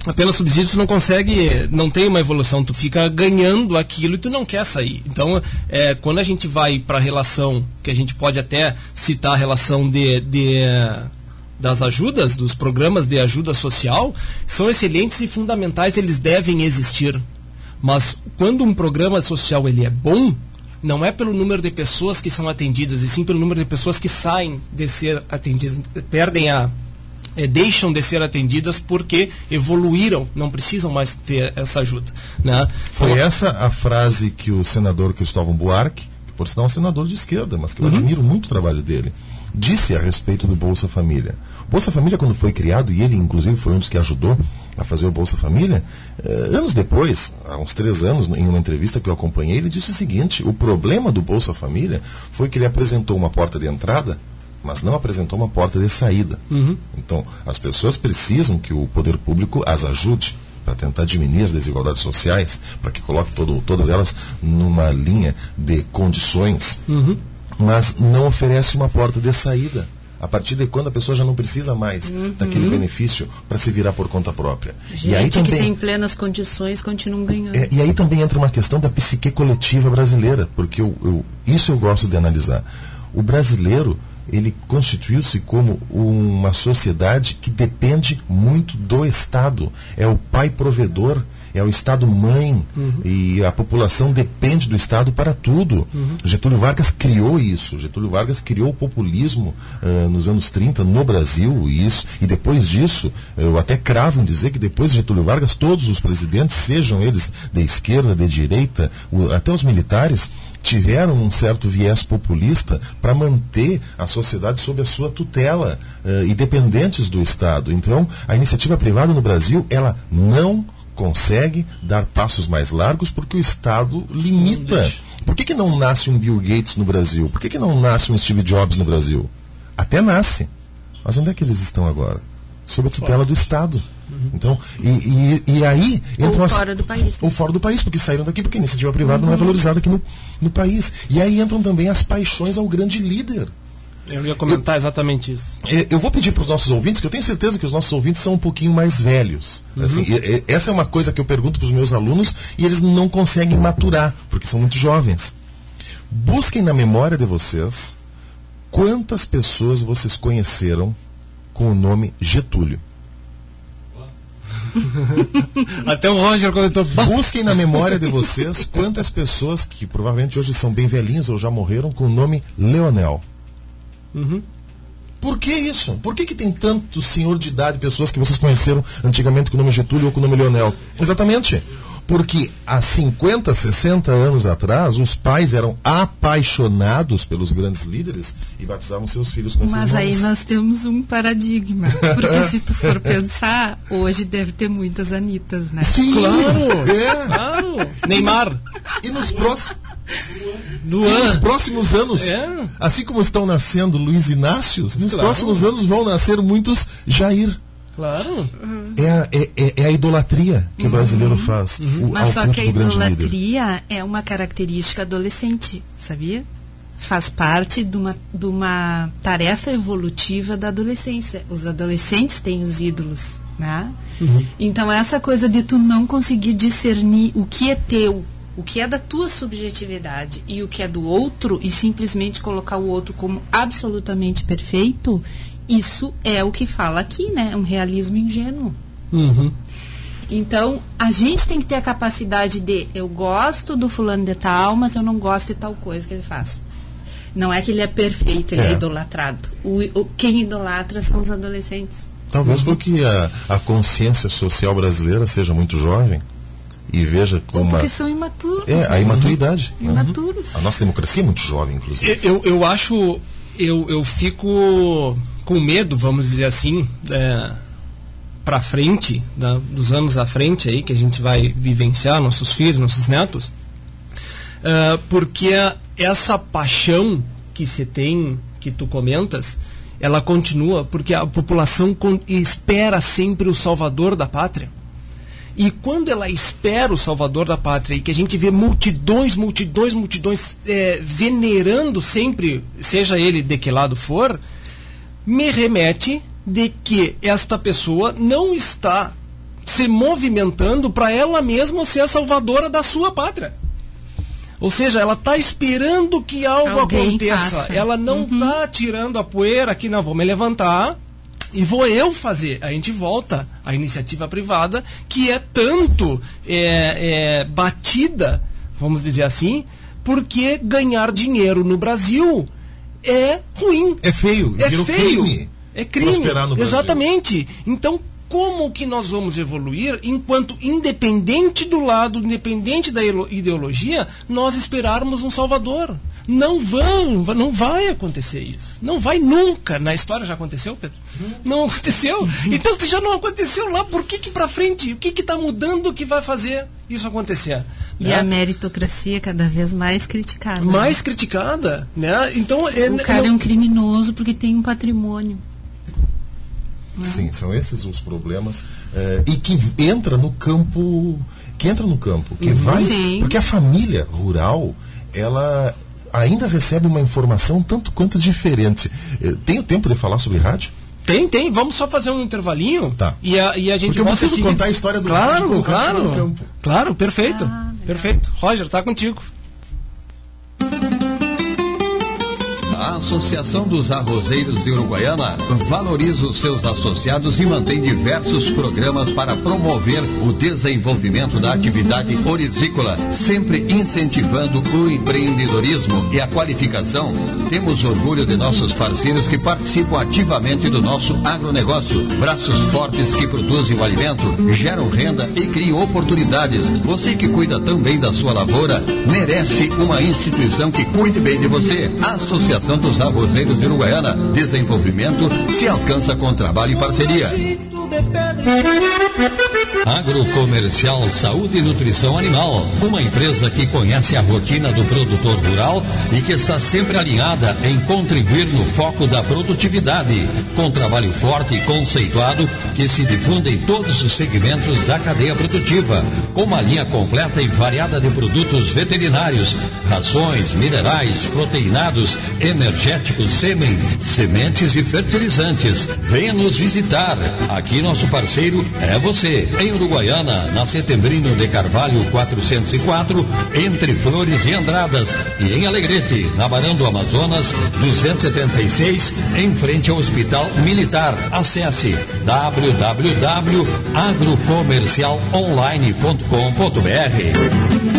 apenas subsídios não consegue, não tem uma evolução, tu fica ganhando aquilo e tu não quer sair. Então, é, quando a gente vai para a relação, que a gente pode até citar a relação de, de, das ajudas, dos programas de ajuda social, são excelentes e fundamentais, eles devem existir. Mas quando um programa social ele é bom, não é pelo número de pessoas que são atendidas, e sim pelo número de pessoas que saem de ser atendidas, perdem a. É, deixam de ser atendidas porque evoluíram, não precisam mais ter essa ajuda. Né? Foi então, essa a frase que o senador Cristóvão Buarque, que por sinal é um senador de esquerda, mas que eu uhum. admiro muito o trabalho dele, disse a respeito do Bolsa Família. Bolsa Família, quando foi criado, e ele inclusive foi um dos que ajudou a fazer o Bolsa Família, eh, anos depois, há uns três anos, em uma entrevista que eu acompanhei, ele disse o seguinte: o problema do Bolsa Família foi que ele apresentou uma porta de entrada mas não apresentou uma porta de saída. Uhum. Então, as pessoas precisam que o poder público as ajude para tentar diminuir as desigualdades sociais, para que coloque todo, todas elas numa linha de condições, uhum. mas não oferece uma porta de saída a partir de quando a pessoa já não precisa mais uhum. daquele benefício para se virar por conta própria. Gente e aí também, que tem plenas condições continuam ganhando. É, e aí também entra uma questão da psique coletiva brasileira, porque eu, eu, isso eu gosto de analisar. O brasileiro ele constituiu-se como uma sociedade que depende muito do Estado. É o pai provedor é o Estado mãe uhum. e a população depende do Estado para tudo. Uhum. Getúlio Vargas criou isso. Getúlio Vargas criou o populismo uh, nos anos 30 no Brasil e isso e depois disso eu até cravo em dizer que depois de Getúlio Vargas todos os presidentes, sejam eles de esquerda, de direita, o, até os militares tiveram um certo viés populista para manter a sociedade sob a sua tutela uh, e dependentes do Estado. Então, a iniciativa privada no Brasil, ela não consegue dar passos mais largos porque o Estado limita. Por que, que não nasce um Bill Gates no Brasil? Por que, que não nasce um Steve Jobs no Brasil? Até nasce. Mas onde é que eles estão agora? Sob a tutela do Estado. Uhum. Então, e, e, e aí entram ou fora as, do país. Ou fora do país, porque saíram daqui, porque a iniciativa privada uhum. não é uhum. valorizada aqui no, no país. E aí entram também as paixões ao grande líder. Eu ia comentar eu, exatamente isso. Eu vou pedir para os nossos ouvintes, que eu tenho certeza que os nossos ouvintes são um pouquinho mais velhos. Uhum. Assim, essa é uma coisa que eu pergunto para os meus alunos e eles não conseguem maturar, porque são muito jovens. Busquem na memória de vocês quantas pessoas vocês conheceram com o nome Getúlio. Até o Roger comentou. Busquem na memória de vocês quantas pessoas que provavelmente hoje são bem velhinhos ou já morreram com o nome Leonel. Uhum. Por que isso? Por que, que tem tanto senhor de idade, pessoas que vocês conheceram antigamente com o nome Getúlio ou com o nome Leonel? Exatamente. Porque há 50, 60 anos atrás, os pais eram apaixonados pelos grandes líderes e batizavam seus filhos com Mas aí nós temos um paradigma. Porque se tu for pensar, hoje deve ter muitas Anitas, né? Sim, claro! É. claro. Neymar. E nos próximos. Nos próximos anos, é. assim como estão nascendo Luiz Inácio, nos claro. próximos anos vão nascer muitos Jair. Claro. Uhum. É, a, é, é, é, a idolatria que uhum. o brasileiro faz. Uhum. O, Mas só que a idolatria é uma característica adolescente, sabia? Faz parte de uma, de uma tarefa evolutiva da adolescência. Os adolescentes têm os ídolos, né? Uhum. Então essa coisa de tu não conseguir discernir o que é teu o que é da tua subjetividade e o que é do outro e simplesmente colocar o outro como absolutamente perfeito, isso é o que fala aqui, né? Um realismo ingênuo. Uhum. Então, a gente tem que ter a capacidade de eu gosto do fulano de tal, mas eu não gosto de tal coisa que ele faz. Não é que ele é perfeito, ele é, é idolatrado. O, o, quem idolatra são os adolescentes. Talvez uhum. porque a, a consciência social brasileira seja muito jovem e veja como. Porque são imaturos. É, a né? imaturidade. Uhum. Imaturos. A nossa democracia é muito jovem, inclusive. Eu, eu acho. Eu, eu fico com medo, vamos dizer assim, é, para frente, da, dos anos à frente aí, que a gente vai vivenciar, nossos filhos, nossos netos, é, porque essa paixão que se tem, que tu comentas, ela continua porque a população espera sempre o salvador da pátria. E quando ela espera o Salvador da Pátria e que a gente vê multidões, multidões, multidões é, venerando sempre, seja ele de que lado for, me remete de que esta pessoa não está se movimentando para ela mesma ser a salvadora da sua pátria. Ou seja, ela está esperando que algo Alguém aconteça. Passa. Ela não está uhum. tirando a poeira aqui, não, vou me levantar e vou eu fazer. A gente volta à iniciativa privada, que é tanto é, é, batida, vamos dizer assim, porque ganhar dinheiro no Brasil é ruim. É feio. É feio. crime É crime. Exatamente. Então, como que nós vamos evoluir enquanto, independente do lado, independente da ideologia, nós esperarmos um Salvador? Não vão, não vai acontecer isso. Não vai nunca. Na história já aconteceu, Pedro? Não aconteceu. Então, se já não aconteceu lá, por que que para frente? O que que está mudando que vai fazer isso acontecer? E né? a meritocracia cada vez mais criticada. né? mais criticada, né? Então, é, O cara é um criminoso porque tem um patrimônio. Sim, são esses os problemas. eh, e que entra no campo. Que entra no campo. Que vai. Sim. Porque a família rural, ela ainda recebe uma informação tanto quanto diferente. Eh, Tenho tempo de falar sobre rádio? Tem, tem. Vamos só fazer um intervalinho. Tá. E a, e a gente Porque eu preciso contar a história do Claro, o rádio claro. Claro, perfeito. Ah, perfeito. Roger, tá contigo. A Associação dos Arrozeiros de Uruguaiana valoriza os seus associados e mantém diversos programas para promover o desenvolvimento da atividade orizícola, sempre incentivando o empreendedorismo e a qualificação. Temos orgulho de nossos parceiros que participam ativamente do nosso agronegócio. Braços fortes que produzem o alimento, geram renda e criam oportunidades. Você que cuida também da sua lavoura, merece uma instituição que cuide bem de você. Associação dos Arrozeiros de Uruguaiana. Desenvolvimento se alcança com trabalho e parceria. Agrocomercial Saúde e Nutrição Animal, uma empresa que conhece a rotina do produtor rural e que está sempre alinhada em contribuir no foco da produtividade, com trabalho forte e conceituado que se difunde em todos os segmentos da cadeia produtiva, com uma linha completa e variada de produtos veterinários, rações, minerais, proteinados, energéticos, sêmen, sementes e fertilizantes. Venha nos visitar. Aqui nosso parceiro é você. Em Uruguaiana, na Setembrino de Carvalho 404, entre Flores e Andradas. E em Alegrete, na Barão do Amazonas 276, em frente ao Hospital Militar. Acesse www.agrocomercialonline.com.br.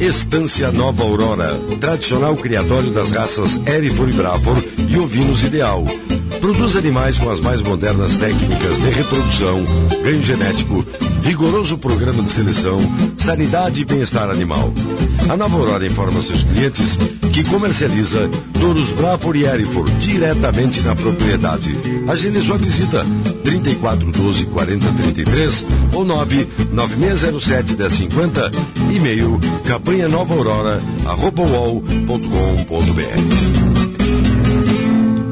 Estância Nova Aurora, tradicional criatório das raças Erifor e Brafor e ovinos ideal. Produz animais com as mais modernas técnicas de reprodução, ganho genético, rigoroso programa de seleção, sanidade e bem-estar animal. A Nova Aurora informa seus clientes que comercializa touros Brafor e Erifor diretamente na propriedade. Agende sua visita 34 12 40 33 ou 9 9607 1050 e-mail campanha nova aurora arroba uol.com.br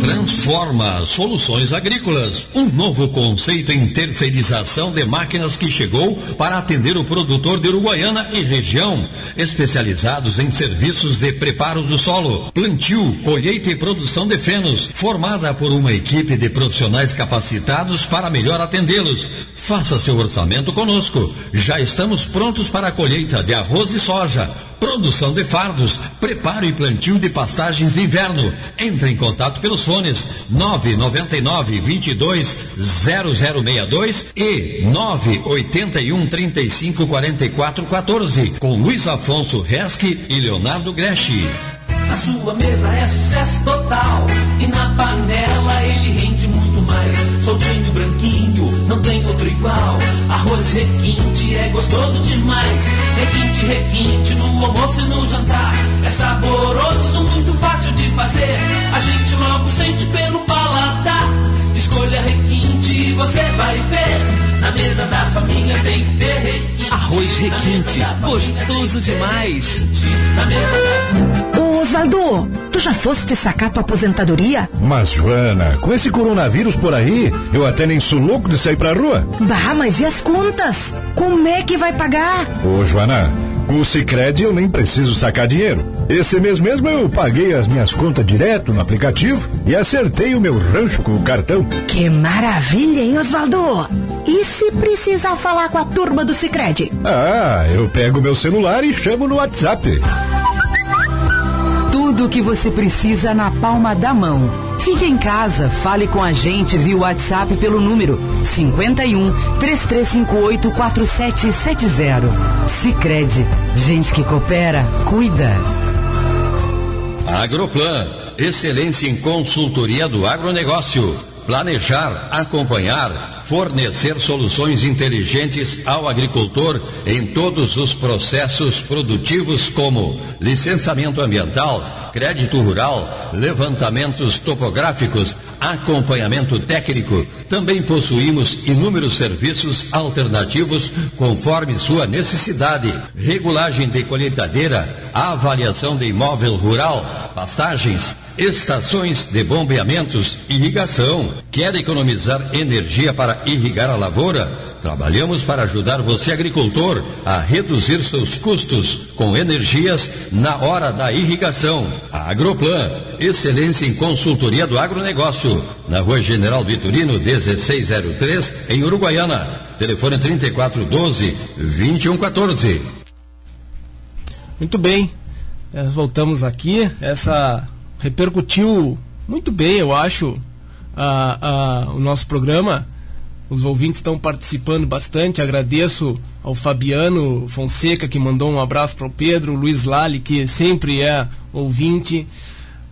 Transforma Soluções Agrícolas, um novo conceito em terceirização de máquinas que chegou para atender o produtor de Uruguaiana e região, especializados em serviços de preparo do solo, plantio, colheita e produção de fenos, formada por uma equipe de profissionais capacitados para melhor atendê-los. Faça seu orçamento conosco. Já estamos prontos para a colheita de arroz e soja. Produção de fardos, preparo e plantio de pastagens de inverno. Entre em contato pelos fones 999 22 0062 e 981 35 44 14 com Luiz Afonso Resque e Leonardo Greschi. A sua mesa é sucesso total E na panela ele rende muito mais Soltinho, branquinho, não tem outro igual. Arroz requinte é gostoso demais. Requinte, requinte no almoço e no jantar. É saboroso, muito fácil de fazer. A gente logo sente pelo paladar. Escolha requinte e você vai ver. Na mesa da família tem que ter requinte. Arroz requinte, gostoso demais. requinte. Na mesa da Osvaldo, tu já foste sacar tua aposentadoria? Mas, Joana, com esse coronavírus por aí, eu até nem sou louco de sair pra rua. Bah, mas e as contas? Como é que vai pagar? Ô, Joana, com o Cicred eu nem preciso sacar dinheiro. Esse mês mesmo eu paguei as minhas contas direto no aplicativo e acertei o meu rancho com o cartão. Que maravilha, hein, Osvaldo? E se precisar falar com a turma do Cicred? Ah, eu pego meu celular e chamo no WhatsApp. Tudo o que você precisa na palma da mão. Fique em casa, fale com a gente via WhatsApp pelo número 51 3358 4770. Sicredi, gente que coopera, cuida. Agroplan, excelência em consultoria do agronegócio. Planejar, acompanhar, fornecer soluções inteligentes ao agricultor em todos os processos produtivos como licenciamento ambiental, crédito rural, levantamentos topográficos, acompanhamento técnico. Também possuímos inúmeros serviços alternativos conforme sua necessidade. Regulagem de colheitadeira, avaliação de imóvel rural, pastagens, estações de bombeamentos, irrigação. Quer economizar energia para irrigar a lavoura? Trabalhamos para ajudar você, agricultor, a reduzir seus custos com energias na hora da irrigação. A Agroplan, excelência em consultoria do agronegócio. Na rua General Vitorino, 1603, em Uruguaiana. Telefone 3412-2114. Muito bem, nós voltamos aqui. Essa repercutiu muito bem, eu acho, a, a, o nosso programa. Os ouvintes estão participando bastante. Agradeço ao Fabiano Fonseca, que mandou um abraço para o Pedro, o Luiz Lali, que sempre é ouvinte,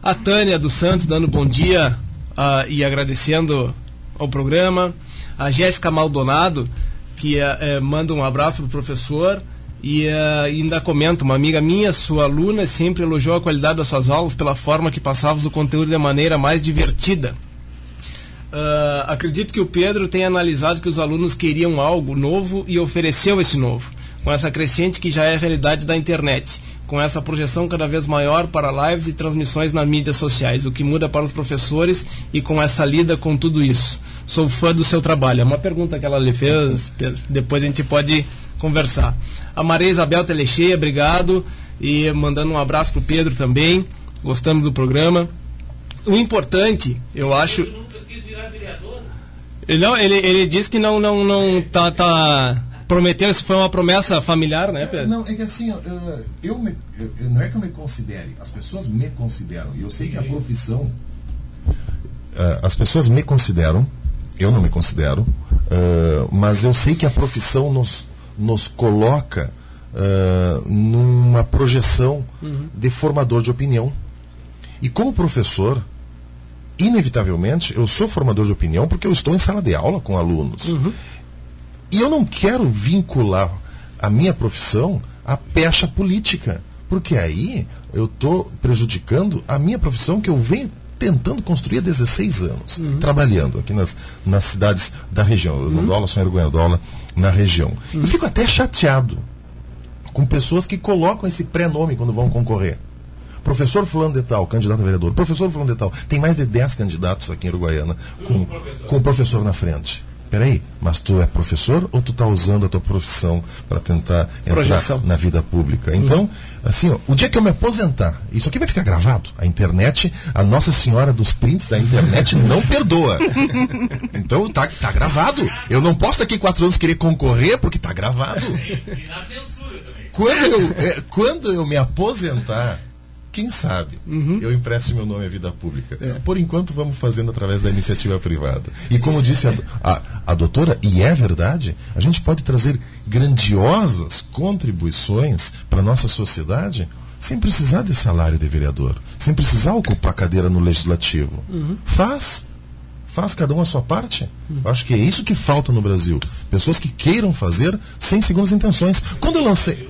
a Tânia dos Santos, dando bom dia uh, e agradecendo ao programa, a Jéssica Maldonado, que uh, manda um abraço para o professor. E uh, ainda comenta, uma amiga minha, sua aluna, sempre elogiou a qualidade das suas aulas pela forma que passavas o conteúdo de maneira mais divertida. Uh, acredito que o Pedro tenha analisado que os alunos queriam algo novo e ofereceu esse novo, com essa crescente que já é a realidade da internet, com essa projeção cada vez maior para lives e transmissões nas mídias sociais, o que muda para os professores e com essa lida com tudo isso. Sou fã do seu trabalho. É uma pergunta que ela lhe fez, Pedro. depois a gente pode conversar. A Maria Isabel Telecheia, obrigado. E mandando um abraço para o Pedro também. Gostamos do programa. O importante, eu acho ele, não, ele, ele disse que não, não, não tá, tá prometeu, isso foi uma promessa familiar, né, Pedro? Não, é que assim, eu, eu, me, eu, não é que eu me considere, as pessoas me consideram, e eu sei que a profissão, uh, as pessoas me consideram, eu não me considero, uh, mas eu sei que a profissão nos, nos coloca uh, numa projeção uhum. de formador de opinião. E como professor, inevitavelmente, eu sou formador de opinião porque eu estou em sala de aula com alunos. Uhum. E eu não quero vincular a minha profissão à pecha política. Porque aí eu estou prejudicando a minha profissão que eu venho tentando construir há 16 anos, uhum. trabalhando aqui nas, nas cidades da região. Eu uhum. dou aula, sou Goiandola, na região. E fico até chateado com pessoas que colocam esse pré-nome quando vão concorrer. Professor fulano de tal, candidato a vereador. Professor fulano de tal. Tem mais de 10 candidatos aqui em Uruguaiana com, com o professor na frente. Peraí, mas tu é professor ou tu está usando a tua profissão para tentar entrar Projeção. na vida pública? Então, uhum. assim, ó, o dia que eu me aposentar, isso aqui vai ficar gravado. A internet, a Nossa Senhora dos prints da internet não perdoa. Então tá, tá gravado. Eu não posso daqui quatro anos querer concorrer porque tá gravado. E na censura também. Quando eu, é, quando eu me aposentar, quem sabe uhum. eu empreste meu nome à vida pública. É. Por enquanto, vamos fazendo através da iniciativa privada. E como disse a, a, a doutora, e é verdade, a gente pode trazer grandiosas contribuições para a nossa sociedade sem precisar de salário de vereador, sem precisar ocupar cadeira no legislativo. Uhum. Faz. Faz cada um a sua parte. Uhum. Acho que é isso que falta no Brasil. Pessoas que queiram fazer sem segundas intenções. Quando eu lancei.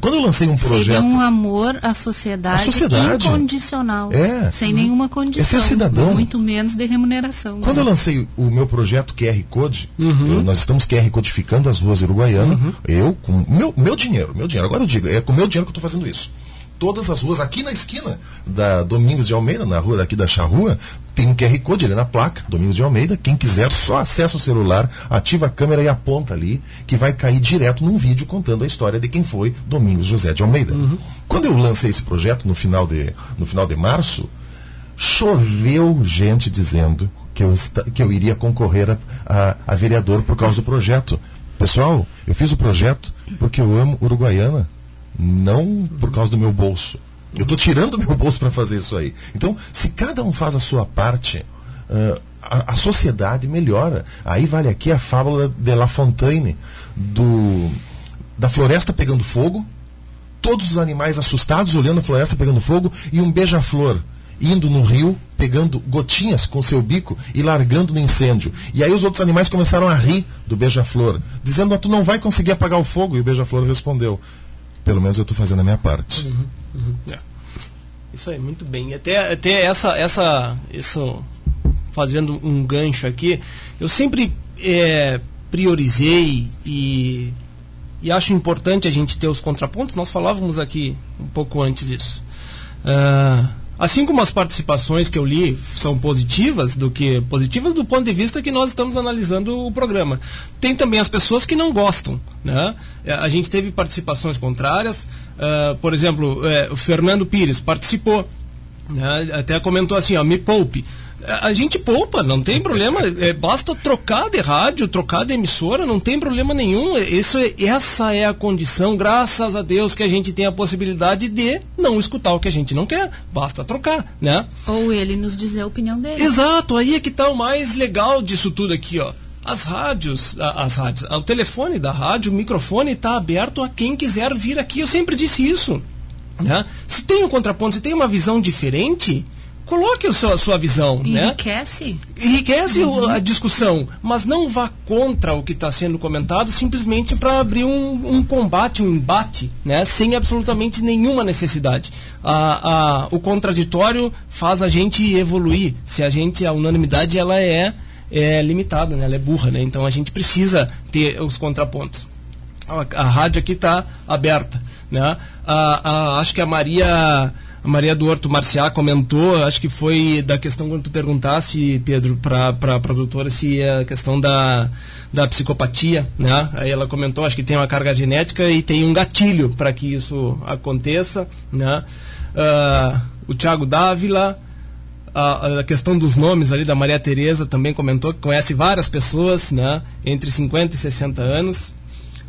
Quando eu lancei um projeto. Seria um amor à sociedade, sociedade incondicional. É. Sem nenhuma condição. Esse é cidadão. Muito menos de remuneração. Quando né? eu lancei o meu projeto QR Code, uhum. eu, nós estamos QR codificando as ruas uruguaianas, uhum. eu, com meu, meu dinheiro, meu dinheiro, agora eu digo, é com meu dinheiro que eu estou fazendo isso todas as ruas, aqui na esquina da Domingos de Almeida, na rua daqui da Charrua, tem um QR Code ali na placa, Domingos de Almeida. Quem quiser, só acessa o celular, ativa a câmera e aponta ali, que vai cair direto num vídeo contando a história de quem foi Domingos José de Almeida. Uhum. Quando eu lancei esse projeto no final de, no final de março, choveu gente dizendo que eu, que eu iria concorrer a, a, a vereador por causa do projeto. Pessoal, eu fiz o projeto porque eu amo Uruguaiana não por causa do meu bolso. Eu estou tirando meu bolso para fazer isso aí. Então, se cada um faz a sua parte, uh, a, a, sociedade melhora. Aí vale aqui a fábula de La Fontaine, do, da floresta pegando fogo, todos os animais assustados olhando a floresta pegando fogo e um beija-flor indo no rio, pegando gotinhas com seu bico e largando no incêndio. E aí os outros animais começaram a rir do beija-flor, dizendo: Tu não vai conseguir apagar o fogo. E o beija-flor respondeu: Pelo menos eu estou fazendo a minha parte. Uhum, uhum, é. Isso aí, muito bem. Até, até essa, essa, isso, fazendo um gancho aqui, eu sempre é, priorizei e e acho importante a gente ter os contrapontos. Nós falávamos aqui um pouco antes disso. Uh, assim como as participações que eu li são positivas, do que positivas do ponto de vista que nós estamos analisando o programa. Tem também as pessoas que não gostam. Né? É, a gente teve participações contrárias. Uh, por exemplo, uh, o Fernando Pires participou. Né? Até comentou assim, ó, me poupe a gente poupa, não tem problema. É, basta trocar de rádio, trocar de emissora, não tem problema nenhum. Isso é, essa é a condição, graças a Deus, que a gente tem a possibilidade de não escutar o que a gente não quer. Basta trocar, né? Ou ele nos dizer a opinião dele. Exato, aí é que está o mais legal disso tudo aqui, ó. As rádios, as rádios, o telefone da rádio, o microfone está aberto a quem quiser vir aqui. Eu sempre disse isso. Né? Se tem um contraponto, se tem uma visão diferente, coloque a sua, a sua visão. Né? Enriquece. Né? Enriquece uhum. a discussão, mas não vá contra o que está sendo comentado simplesmente para abrir um, um, combate, um embate, né? sem absolutamente nenhuma necessidade. A, a, o contraditório faz a gente evoluir. Se a gente, a unanimidade, ela é, é limitada, né? ela é burra, né? então a gente precisa ter os contrapontos. A, a rádio aqui está aberta. Né? A, acho que a Maria a Maria do Horto Marciá comentou, acho que foi da questão quando tu perguntaste, Pedro, para a doutora se é a questão da, da psicopatia, né? Aí ela comentou, acho que tem uma carga genética e tem um gatilho para que isso aconteça, né? Uh, o Tiago Dávila, a, a, questão dos nomes ali da Maria Tereza também comentou que conhece várias pessoas, né? Entre 50 e 60 anos,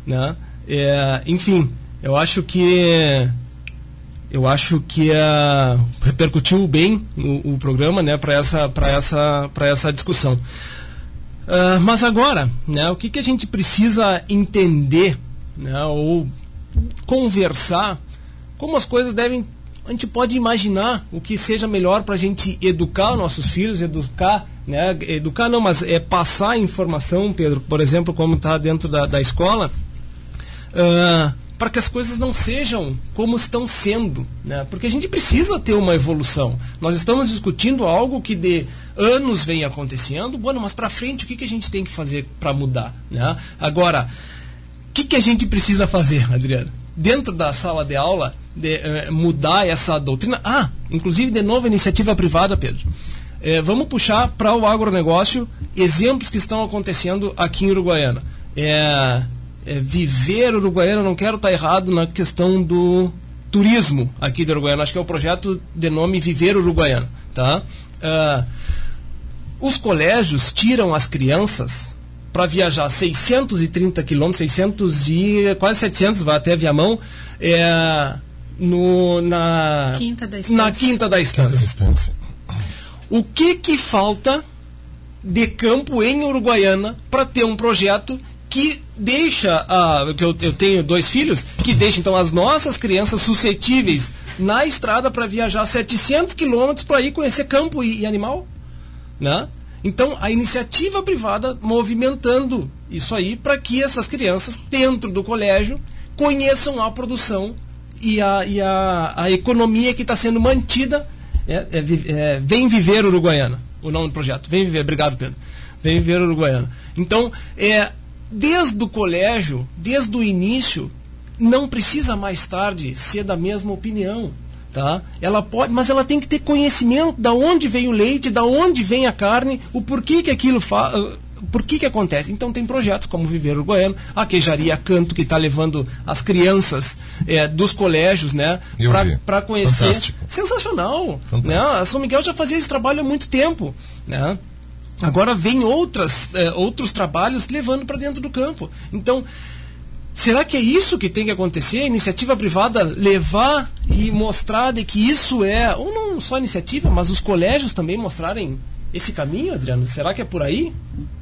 né? É, enfim, eu acho que eu acho que uh, repercutiu bem o, o programa né, para essa, essa, essa discussão. Uh, mas agora, né, o que, que a gente precisa entender né, ou conversar, como as coisas devem. A gente pode imaginar o que seja melhor para a gente educar nossos filhos, educar, né, educar não, mas é passar informação, Pedro, por exemplo, como está dentro da, da escola. Uh, para que as coisas não sejam como estão sendo, né? Porque a gente precisa ter uma evolução. Nós estamos discutindo algo que de anos vem acontecendo, bueno, mas para frente o que, que a gente tem que fazer para mudar, né? Agora, o que, que a gente precisa fazer, Adriano? Dentro da sala de aula, de, eh, mudar essa doutrina. Ah, inclusive de novo iniciativa privada, Pedro. Eh, vamos puxar para o agronegócio exemplos que estão acontecendo aqui em Uruguaiana. É, é, viver uruguaiano, não quero estar tá errado na questão do turismo aqui de Uruguaiana, acho que é o projeto de nome Viver Uruguaiano. Tá? Uh, os colégios tiram as crianças para viajar 630 quilômetros, 600 e quase 700, vai até Viamão, é, no, na, quinta da estância. na quinta da estância. O que que falta de campo em Uruguaiana para ter um projeto que deixa, a, que eu, eu tenho dois filhos, que deixa então as nossas crianças suscetíveis na estrada para viajar 700 quilômetros para ir conhecer campo e, e animal, né? Então, a iniciativa privada movimentando isso aí para que essas crianças, dentro do colégio, conheçam a produção e a, e a, a economia que está sendo mantida. É, é, é, Vem Viver Uruguaiana, o nome do projeto. Vem Viver, obrigado, Pedro. Vem Viver Uruguaiana. Então, é, desde o colégio, desde o início, não precisa mais tarde ser da mesma opinião. Tá? Ela pode, mas ela tem que ter conhecimento da onde vem o leite, da onde vem a carne, o porquê que aquilo faz, uh, por que que acontece? Então tem projetos como Viver Uruguaiano, a Queijaria Canto, que está levando as crianças é, dos colégios né, para conhecer. Fantástico. Sensacional. Fantástico. Né? A São Miguel já fazia esse trabalho há muito tempo. Né? Agora vem outras, é, outros trabalhos levando para dentro do campo. Então, será que é isso que tem que acontecer? A iniciativa privada levar e mostrar de que isso é, ou não só iniciativa, mas os colégios também mostrarem esse caminho, Adriano? Será que é por aí?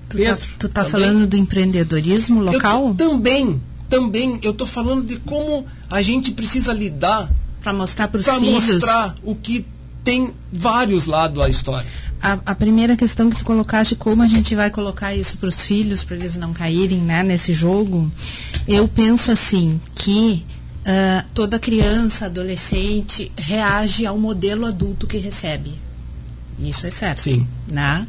Tu tá, Pedro, tu tá também? falando do empreendedorismo local? tô- também, também. Eu tô falando de como a gente precisa lidar Para mostrar para os para filhos. mostrar o que tem vários lados à história. A, a primeira questão que tu colocaste, como a gente vai colocar isso para os filhos, para eles não caírem né, nesse jogo, eu penso assim, que ah, toda criança, adolescente, reage ao modelo adulto que recebe. Isso é certo. Sim. Né?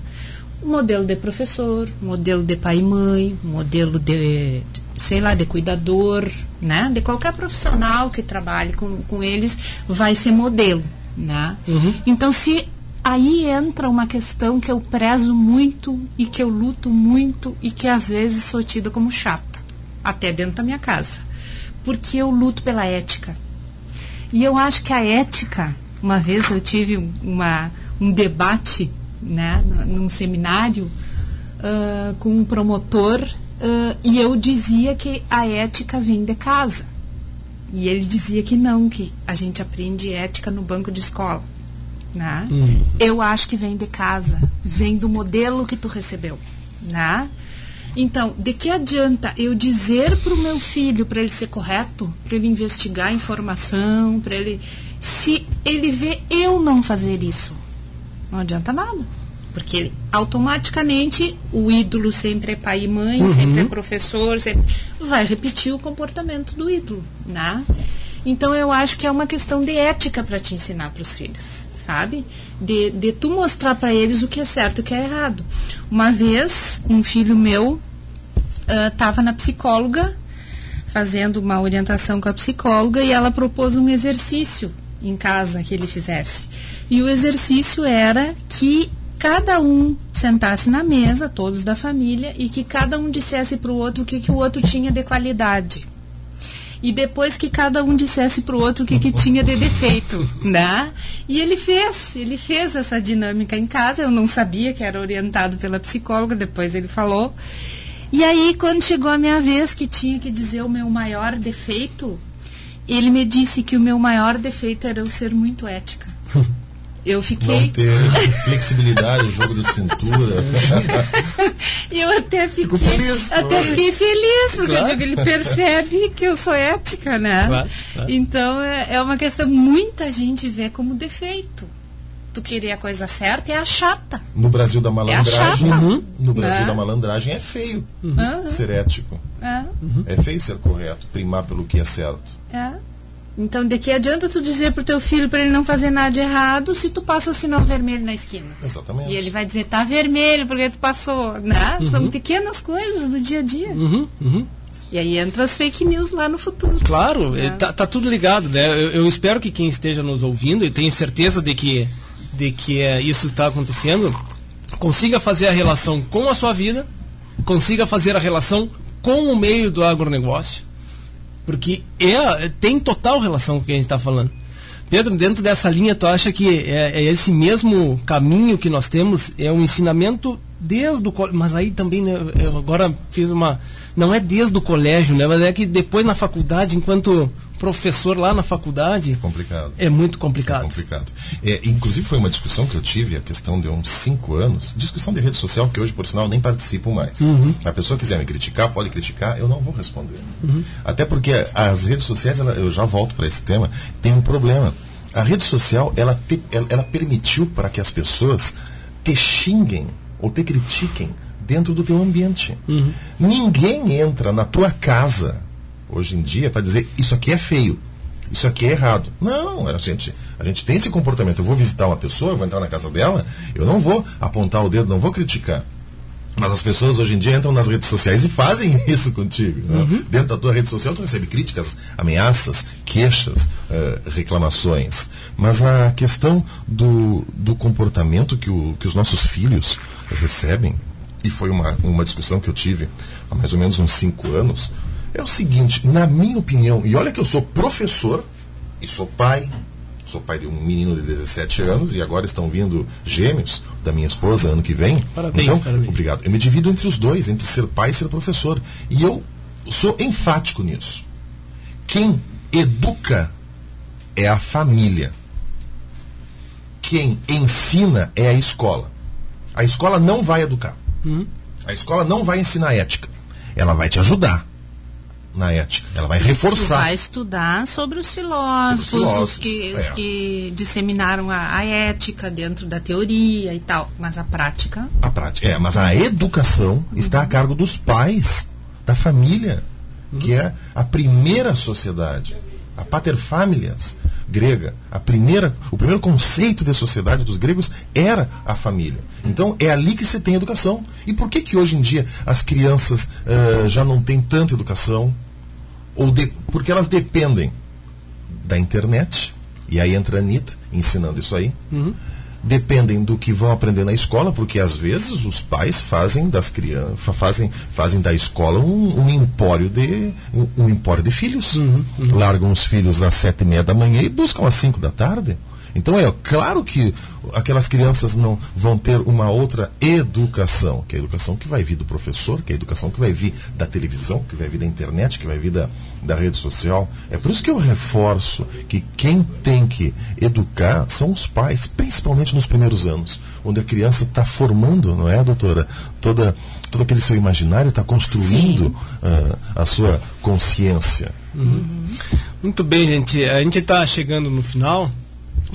O modelo de professor, modelo de pai e mãe, modelo de, sei lá, de cuidador, né? De qualquer profissional que trabalhe com, com eles, vai ser modelo, né? Então, se aí entra uma questão que eu prezo muito e que eu luto muito e que às vezes sou tida como chata, até dentro da minha casa, porque eu luto pela ética. E eu acho que a ética, uma vez eu tive uma, um debate né, num seminário ah, com um promotor ah, e eu dizia que a ética vem de casa. E ele dizia que não, que a gente aprende ética no banco de escola. Né? Eu acho que vem de casa, vem do modelo que tu recebeu. Né? Então, de que adianta eu dizer para o meu filho para ele ser correto, para ele investigar a informação, para ele. Se ele vê eu não fazer isso, não adianta nada. Porque automaticamente o ídolo sempre é pai e mãe, sempre é professor, sempre vai repetir o comportamento do ídolo, né? Então eu acho que é uma questão de ética para te ensinar para os filhos, sabe? De, de tu mostrar para eles o que é certo e o que é errado. Uma vez, um filho meu estava na psicóloga fazendo uma orientação com a psicóloga e ela propôs um exercício em casa que ele fizesse. E o exercício era que cada um sentasse na mesa, todos da família, e que cada um dissesse para o outro o que, que o outro tinha de qualidade. E depois que cada um dissesse para o outro o que, que tinha de defeito, né? E ele fez, ele fez essa dinâmica em casa. Eu não sabia que era orientado pela psicóloga, depois ele falou. E aí, quando chegou a minha vez que tinha que dizer o meu maior defeito, ele me disse que o meu maior defeito era eu ser muito ética. Eu Não fiquei. ter flexibilidade, jogo de cintura. E eu até fiquei, Fico feliz, até fiquei feliz, porque Claro. eu digo, ele percebe que eu sou ética, né? Claro, claro. Então é, é uma questão muita gente vê como defeito. Tu querer a coisa certa é a chata. No Brasil da malandragem, chata. no Brasil Né? da malandragem é feio Aham, ser ético. é, É feio ser correto, primar pelo que é certo. é. Então, de que adianta tu dizer pro teu filho para ele não fazer nada de errado se tu passa o sinal vermelho na esquina? Exatamente. E ele vai dizer, tá vermelho porque tu passou, né? São pequenas coisas do dia a dia. Uhum, uhum. E aí entra as fake news lá no futuro. Claro, É. eh, tá, tá tudo ligado, né? Eu, eu espero que quem esteja nos ouvindo, e tenho certeza de que, de que eh, isso está acontecendo, consiga fazer a relação com a sua vida, consiga fazer a relação com o meio do agronegócio, porque é, tem total relação com o que a gente está falando. Pedro, dentro dessa linha, tu acha que é, é esse mesmo caminho que nós temos, é um ensinamento desde o mas aí também, né, eu agora fiz uma, não é desde o colégio, né, mas é que depois na faculdade, enquanto professor lá na faculdade, Complicado. é muito É complicado. complicado. É, inclusive foi uma discussão que eu tive, a questão de uns cinco anos, discussão de rede social que hoje, por sinal, nem participo mais. A pessoa quiser me criticar, pode criticar, eu não vou responder. Até porque as redes sociais, ela- eu já volto para esse tema, tem um problema. A rede social, ela, ela permitiu para que as pessoas te xinguem ou te critiquem dentro do teu ambiente. Ninguém entra na tua casa hoje em dia para dizer isso aqui é feio, isso aqui é errado. Não, a gente, a gente tem esse comportamento. Eu vou visitar uma pessoa, vou entrar na casa dela, eu não vou apontar o dedo, não vou criticar. Mas as pessoas hoje em dia entram nas redes sociais e fazem isso contigo. né? Dentro da tua rede social tu recebe críticas, ameaças, queixas, eh, reclamações. Mas a questão do, do comportamento que, o, que os nossos filhos recebem, e foi uma, uma discussão que eu tive há mais ou menos uns cinco anos, é o seguinte, na minha opinião, e olha que eu sou professor e sou pai, sou pai de um menino de 17 anos e agora estão vindo gêmeos da minha esposa ano que vem. Parabéns, então, parabéns. obrigado. Eu me divido entre os dois, entre ser pai e ser professor. E eu sou enfático nisso. Quem educa é a família. Quem ensina é a escola. A escola não vai educar. A escola não vai ensinar ética. Ela vai te ajudar na ética. Ela vai Tu reforçar. vai estudar sobre os filósofos, Sobre os filósofos, os, que, os é. que disseminaram a, a ética dentro da teoria e tal. Mas a prática. A prática. É, mas a educação está a cargo dos pais, da família, que é a primeira sociedade, a pater familias grega. A primeira, o primeiro conceito de sociedade dos gregos era a família. Então é ali que se tem educação. E por que que hoje em dia as crianças eh, já não têm tanta educação? Ou de- porque elas dependem da internet, e aí entra a Anitta ensinando isso aí. Dependem do que vão aprender na escola, porque às vezes os pais fazem das crianças, fazem, fazem da escola um, um empório de um, um empório de filhos. Largam os filhos às sete e meia da manhã e buscam às cinco da tarde. Então é claro que aquelas crianças não vão ter uma outra educação, que é a educação que vai vir do professor, que é a educação que vai vir da televisão, que vai vir da internet, que vai vir da, da rede social. É por isso que eu reforço que quem tem que educar são os pais, principalmente nos primeiros anos, onde a criança está formando, não é, doutora? Toda, todo aquele seu imaginário está construindo ah, a sua consciência. Muito bem, gente. A gente está chegando no final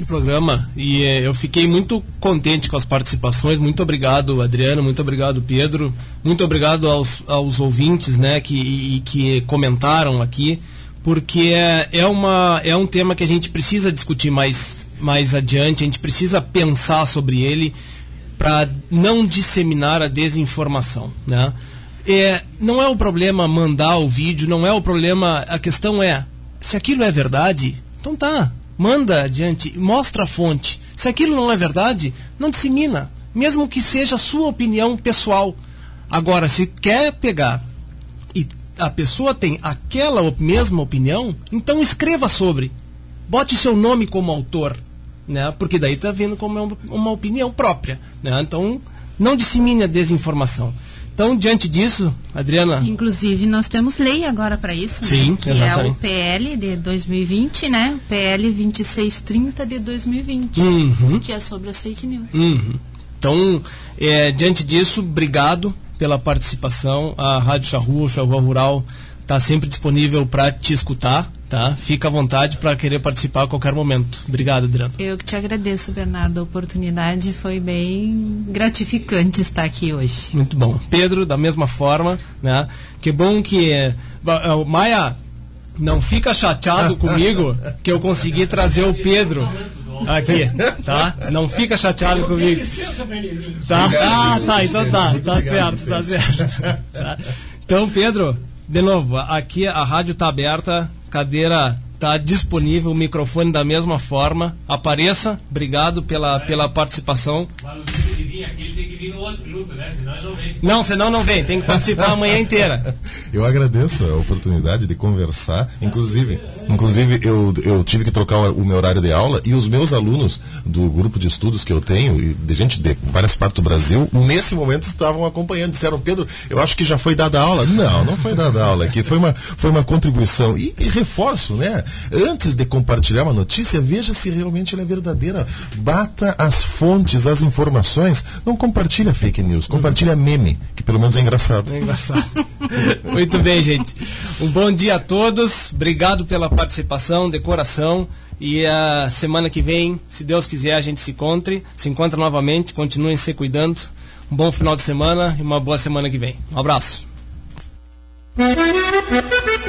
do programa e eh, eu fiquei muito contente com as participações. Muito obrigado, Adriano. Muito obrigado, Pedro. Muito obrigado aos, aos ouvintes, né, que, e que comentaram aqui, porque é, é, uma, é um tema que a gente precisa discutir mais, mais adiante. A gente precisa pensar sobre ele para não disseminar a desinformação, né? É, não é o problema mandar o vídeo, não é o problema. A questão é se aquilo é verdade, então tá, manda adiante, mostra a fonte. Se aquilo não é verdade, não dissemina, mesmo que seja a sua opinião pessoal. Agora, se quer pegar e a pessoa tem aquela mesma opinião, então escreva sobre. Bote seu nome como autor, né? Porque daí está vindo como uma, uma opinião própria, né? Então, não dissemine a desinformação. Então, diante disso, Adriana, Inclusive, nós temos lei agora para isso, Sim, né? que é exatamente. o PL de 2020, né? PL 2630 de 2020, Uhum. que é sobre as fake news. Uhum. Então, é, diante disso, obrigado pela participação. A Rádio Charrua, o Charrua Rural, está sempre disponível para te escutar, tá? Fica à vontade para querer participar a qualquer momento. Obrigado, Adriano. Eu que te agradeço, Bernardo, a oportunidade. Foi bem gratificante estar aqui hoje. Muito bom. Pedro, da mesma forma, né? Que bom que é, Maia não fica chateado comigo que eu consegui trazer o Pedro aqui, tá? Não fica chateado comigo. Tá? Ah, tá, então tá, tá certo, tá certo. Tá. Então, Pedro, de novo, aqui a rádio tá aberta, cadeira tá disponível, o microfone da mesma forma. Apareça, obrigado pela, pela participação. Não, senão não vem, tem que participar a manhã inteira. Eu agradeço a oportunidade de conversar. Inclusive, inclusive eu, eu tive que trocar o meu horário de aula e os meus alunos do grupo de estudos que eu tenho, e de gente de várias partes do Brasil, nesse momento estavam acompanhando. Disseram, Pedro, eu acho que já foi dada aula. Não, não foi dada aula aqui. Foi uma, foi uma contribuição. E, e reforço, né? Antes de compartilhar uma notícia, veja se realmente ela é verdadeira. Bata as fontes, as informações. Não compartilha fake news, compartilha meme, que pelo menos é engraçado. É engraçado. Muito bem, gente. Um bom dia a todos. Obrigado pela participação, de coração. E a semana que vem, se Deus quiser, a gente se encontre, se encontra novamente. Continuem se cuidando. Um bom final de semana e uma boa semana que vem. Um abraço.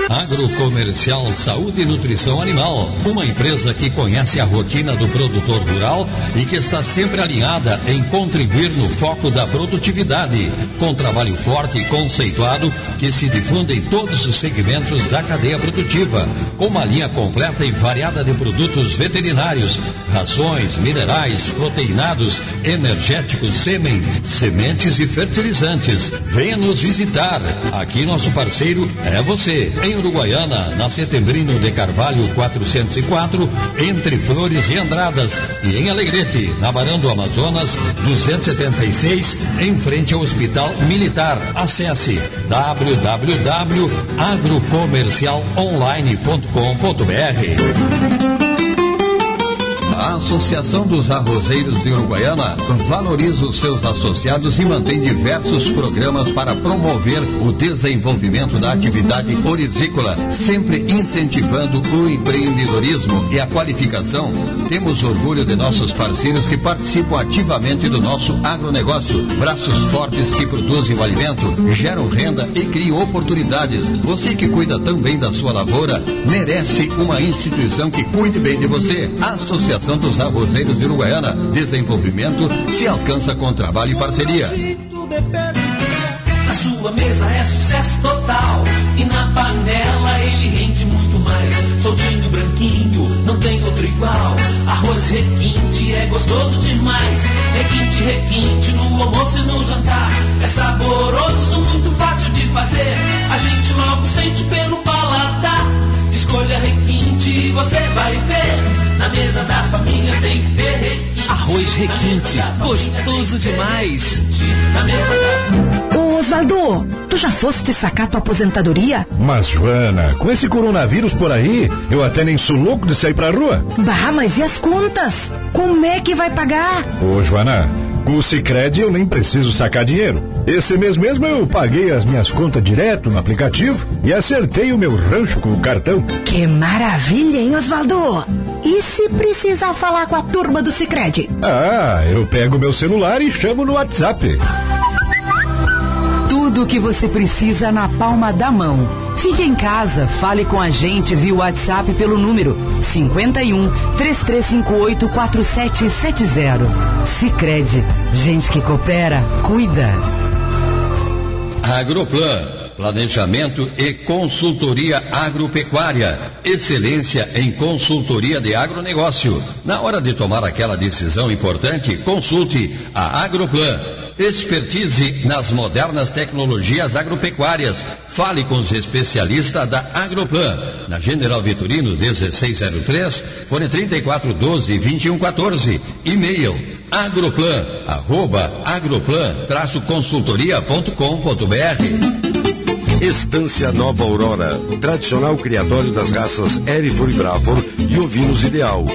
Agrocomercial Saúde e Nutrição Animal, uma empresa que conhece a rotina do produtor rural e que está sempre alinhada em contribuir no foco da produtividade, com trabalho forte e conceituado que se difunde em todos os segmentos da cadeia produtiva, com uma linha completa e variada de produtos veterinários, rações, minerais, proteinados, energéticos, sêmen, sementes e fertilizantes. Venha nos visitar. Aqui nosso parceiro é você. Em Uruguaiana, na Setembrino de Carvalho 404, entre Flores e Andradas. E em Alegrete, na Barão do Amazonas 276, em frente ao Hospital Militar. Acesse www.agrocomercialonline.com.br. Associação dos Arrozeiros de Uruguaiana valoriza os seus associados e mantém diversos programas para promover o desenvolvimento da atividade orizícola, sempre incentivando o empreendedorismo e a qualificação. Temos orgulho de nossos parceiros que participam ativamente do nosso agronegócio. Braços fortes que produzem o alimento, geram renda e criam oportunidades. Você que cuida também da sua lavoura, merece uma instituição que cuide bem de você. Associação dos Arrozeiros de Uruguaiana. Desenvolvimento se alcança com trabalho e parceria. Na sua mesa é sucesso total. E na panela ele rende muito mais. Soltinho, branquinho, não tem outro igual. Arroz requinte é gostoso demais. Requinte, requinte no almoço e no jantar. É saboroso, muito fácil de fazer. A gente logo sente pelo paladar. Escolha requinte e você vai ver. Na mesa da família tem que ter requinte. Arroz requinte, gostoso demais. Na mesa da Ô Osvaldo, tu já foste sacar tua aposentadoria? Mas, Joana, com esse coronavírus por aí, eu até nem sou louco de sair pra rua. Bah, mas e as contas? Como é que vai pagar? Ô, Joana, com o Cicred eu nem preciso sacar dinheiro. Esse mês mesmo eu paguei as minhas contas direto no aplicativo e acertei o meu rancho com o cartão. Que maravilha, hein, Osvaldo? E se precisar falar com a turma do Cicred? Ah, eu pego meu celular e chamo no WhatsApp. Tudo o que você precisa na palma da mão. Fique em casa, fale com a gente via WhatsApp pelo número 51 3358 4770. Sicredi, gente que coopera, cuida. Agroplan, planejamento e consultoria agropecuária. Excelência em consultoria de agronegócio. Na hora de tomar aquela decisão importante, consulte a Agroplan. Expertise nas modernas tecnologias agropecuárias. Fale com os especialistas da Agroplan. Na General Vitorino 1603, fone 3412 2114. E-mail agroplan, arroba agroplan-consultoria.com.br Estância Nova Aurora, tradicional criatório das raças Erifor e Brafor e ovinos ideal.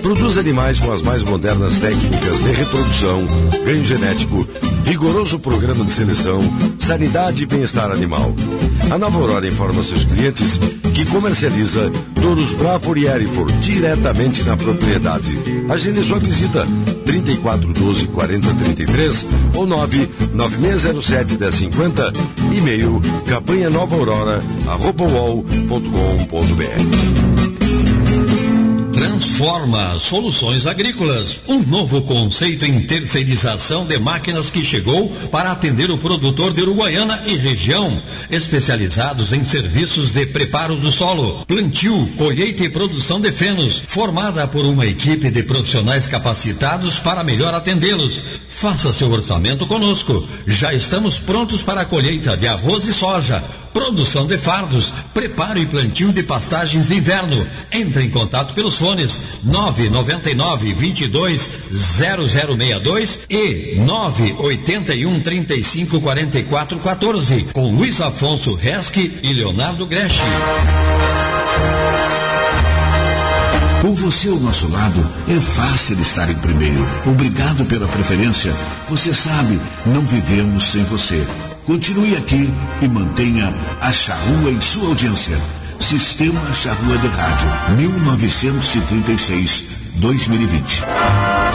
Produz animais com as mais modernas técnicas de reprodução, ganho genético, rigoroso programa de seleção, sanidade e bem-estar animal. A Nova Aurora informa seus clientes que comercializa touros Brafor e Erifor diretamente na propriedade. Agende sua visita 3412 4033 ou 99607 1050 e-mail campanha nova aurora arroba Transforma Soluções Agrícolas, um novo conceito em terceirização de máquinas que chegou para atender o produtor de Uruguaiana e região, especializados em serviços de preparo do solo, plantio, colheita e produção de fenos, formada por uma equipe de profissionais capacitados para melhor atendê-los. Faça seu orçamento conosco. Já estamos prontos para a colheita de arroz e soja produção de fardos, preparo e plantio de pastagens de inverno. Entre em contato pelos fones 999 22 0062 e 981 35 44 14 com Luiz Afonso Resque e Leonardo Greschi. Com você ao nosso lado, é fácil estar em primeiro. Obrigado pela preferência. Você sabe, não vivemos sem você. Continue aqui e mantenha a Charrua em sua audiência. Sistema Charrua de Rádio, 1936-2020.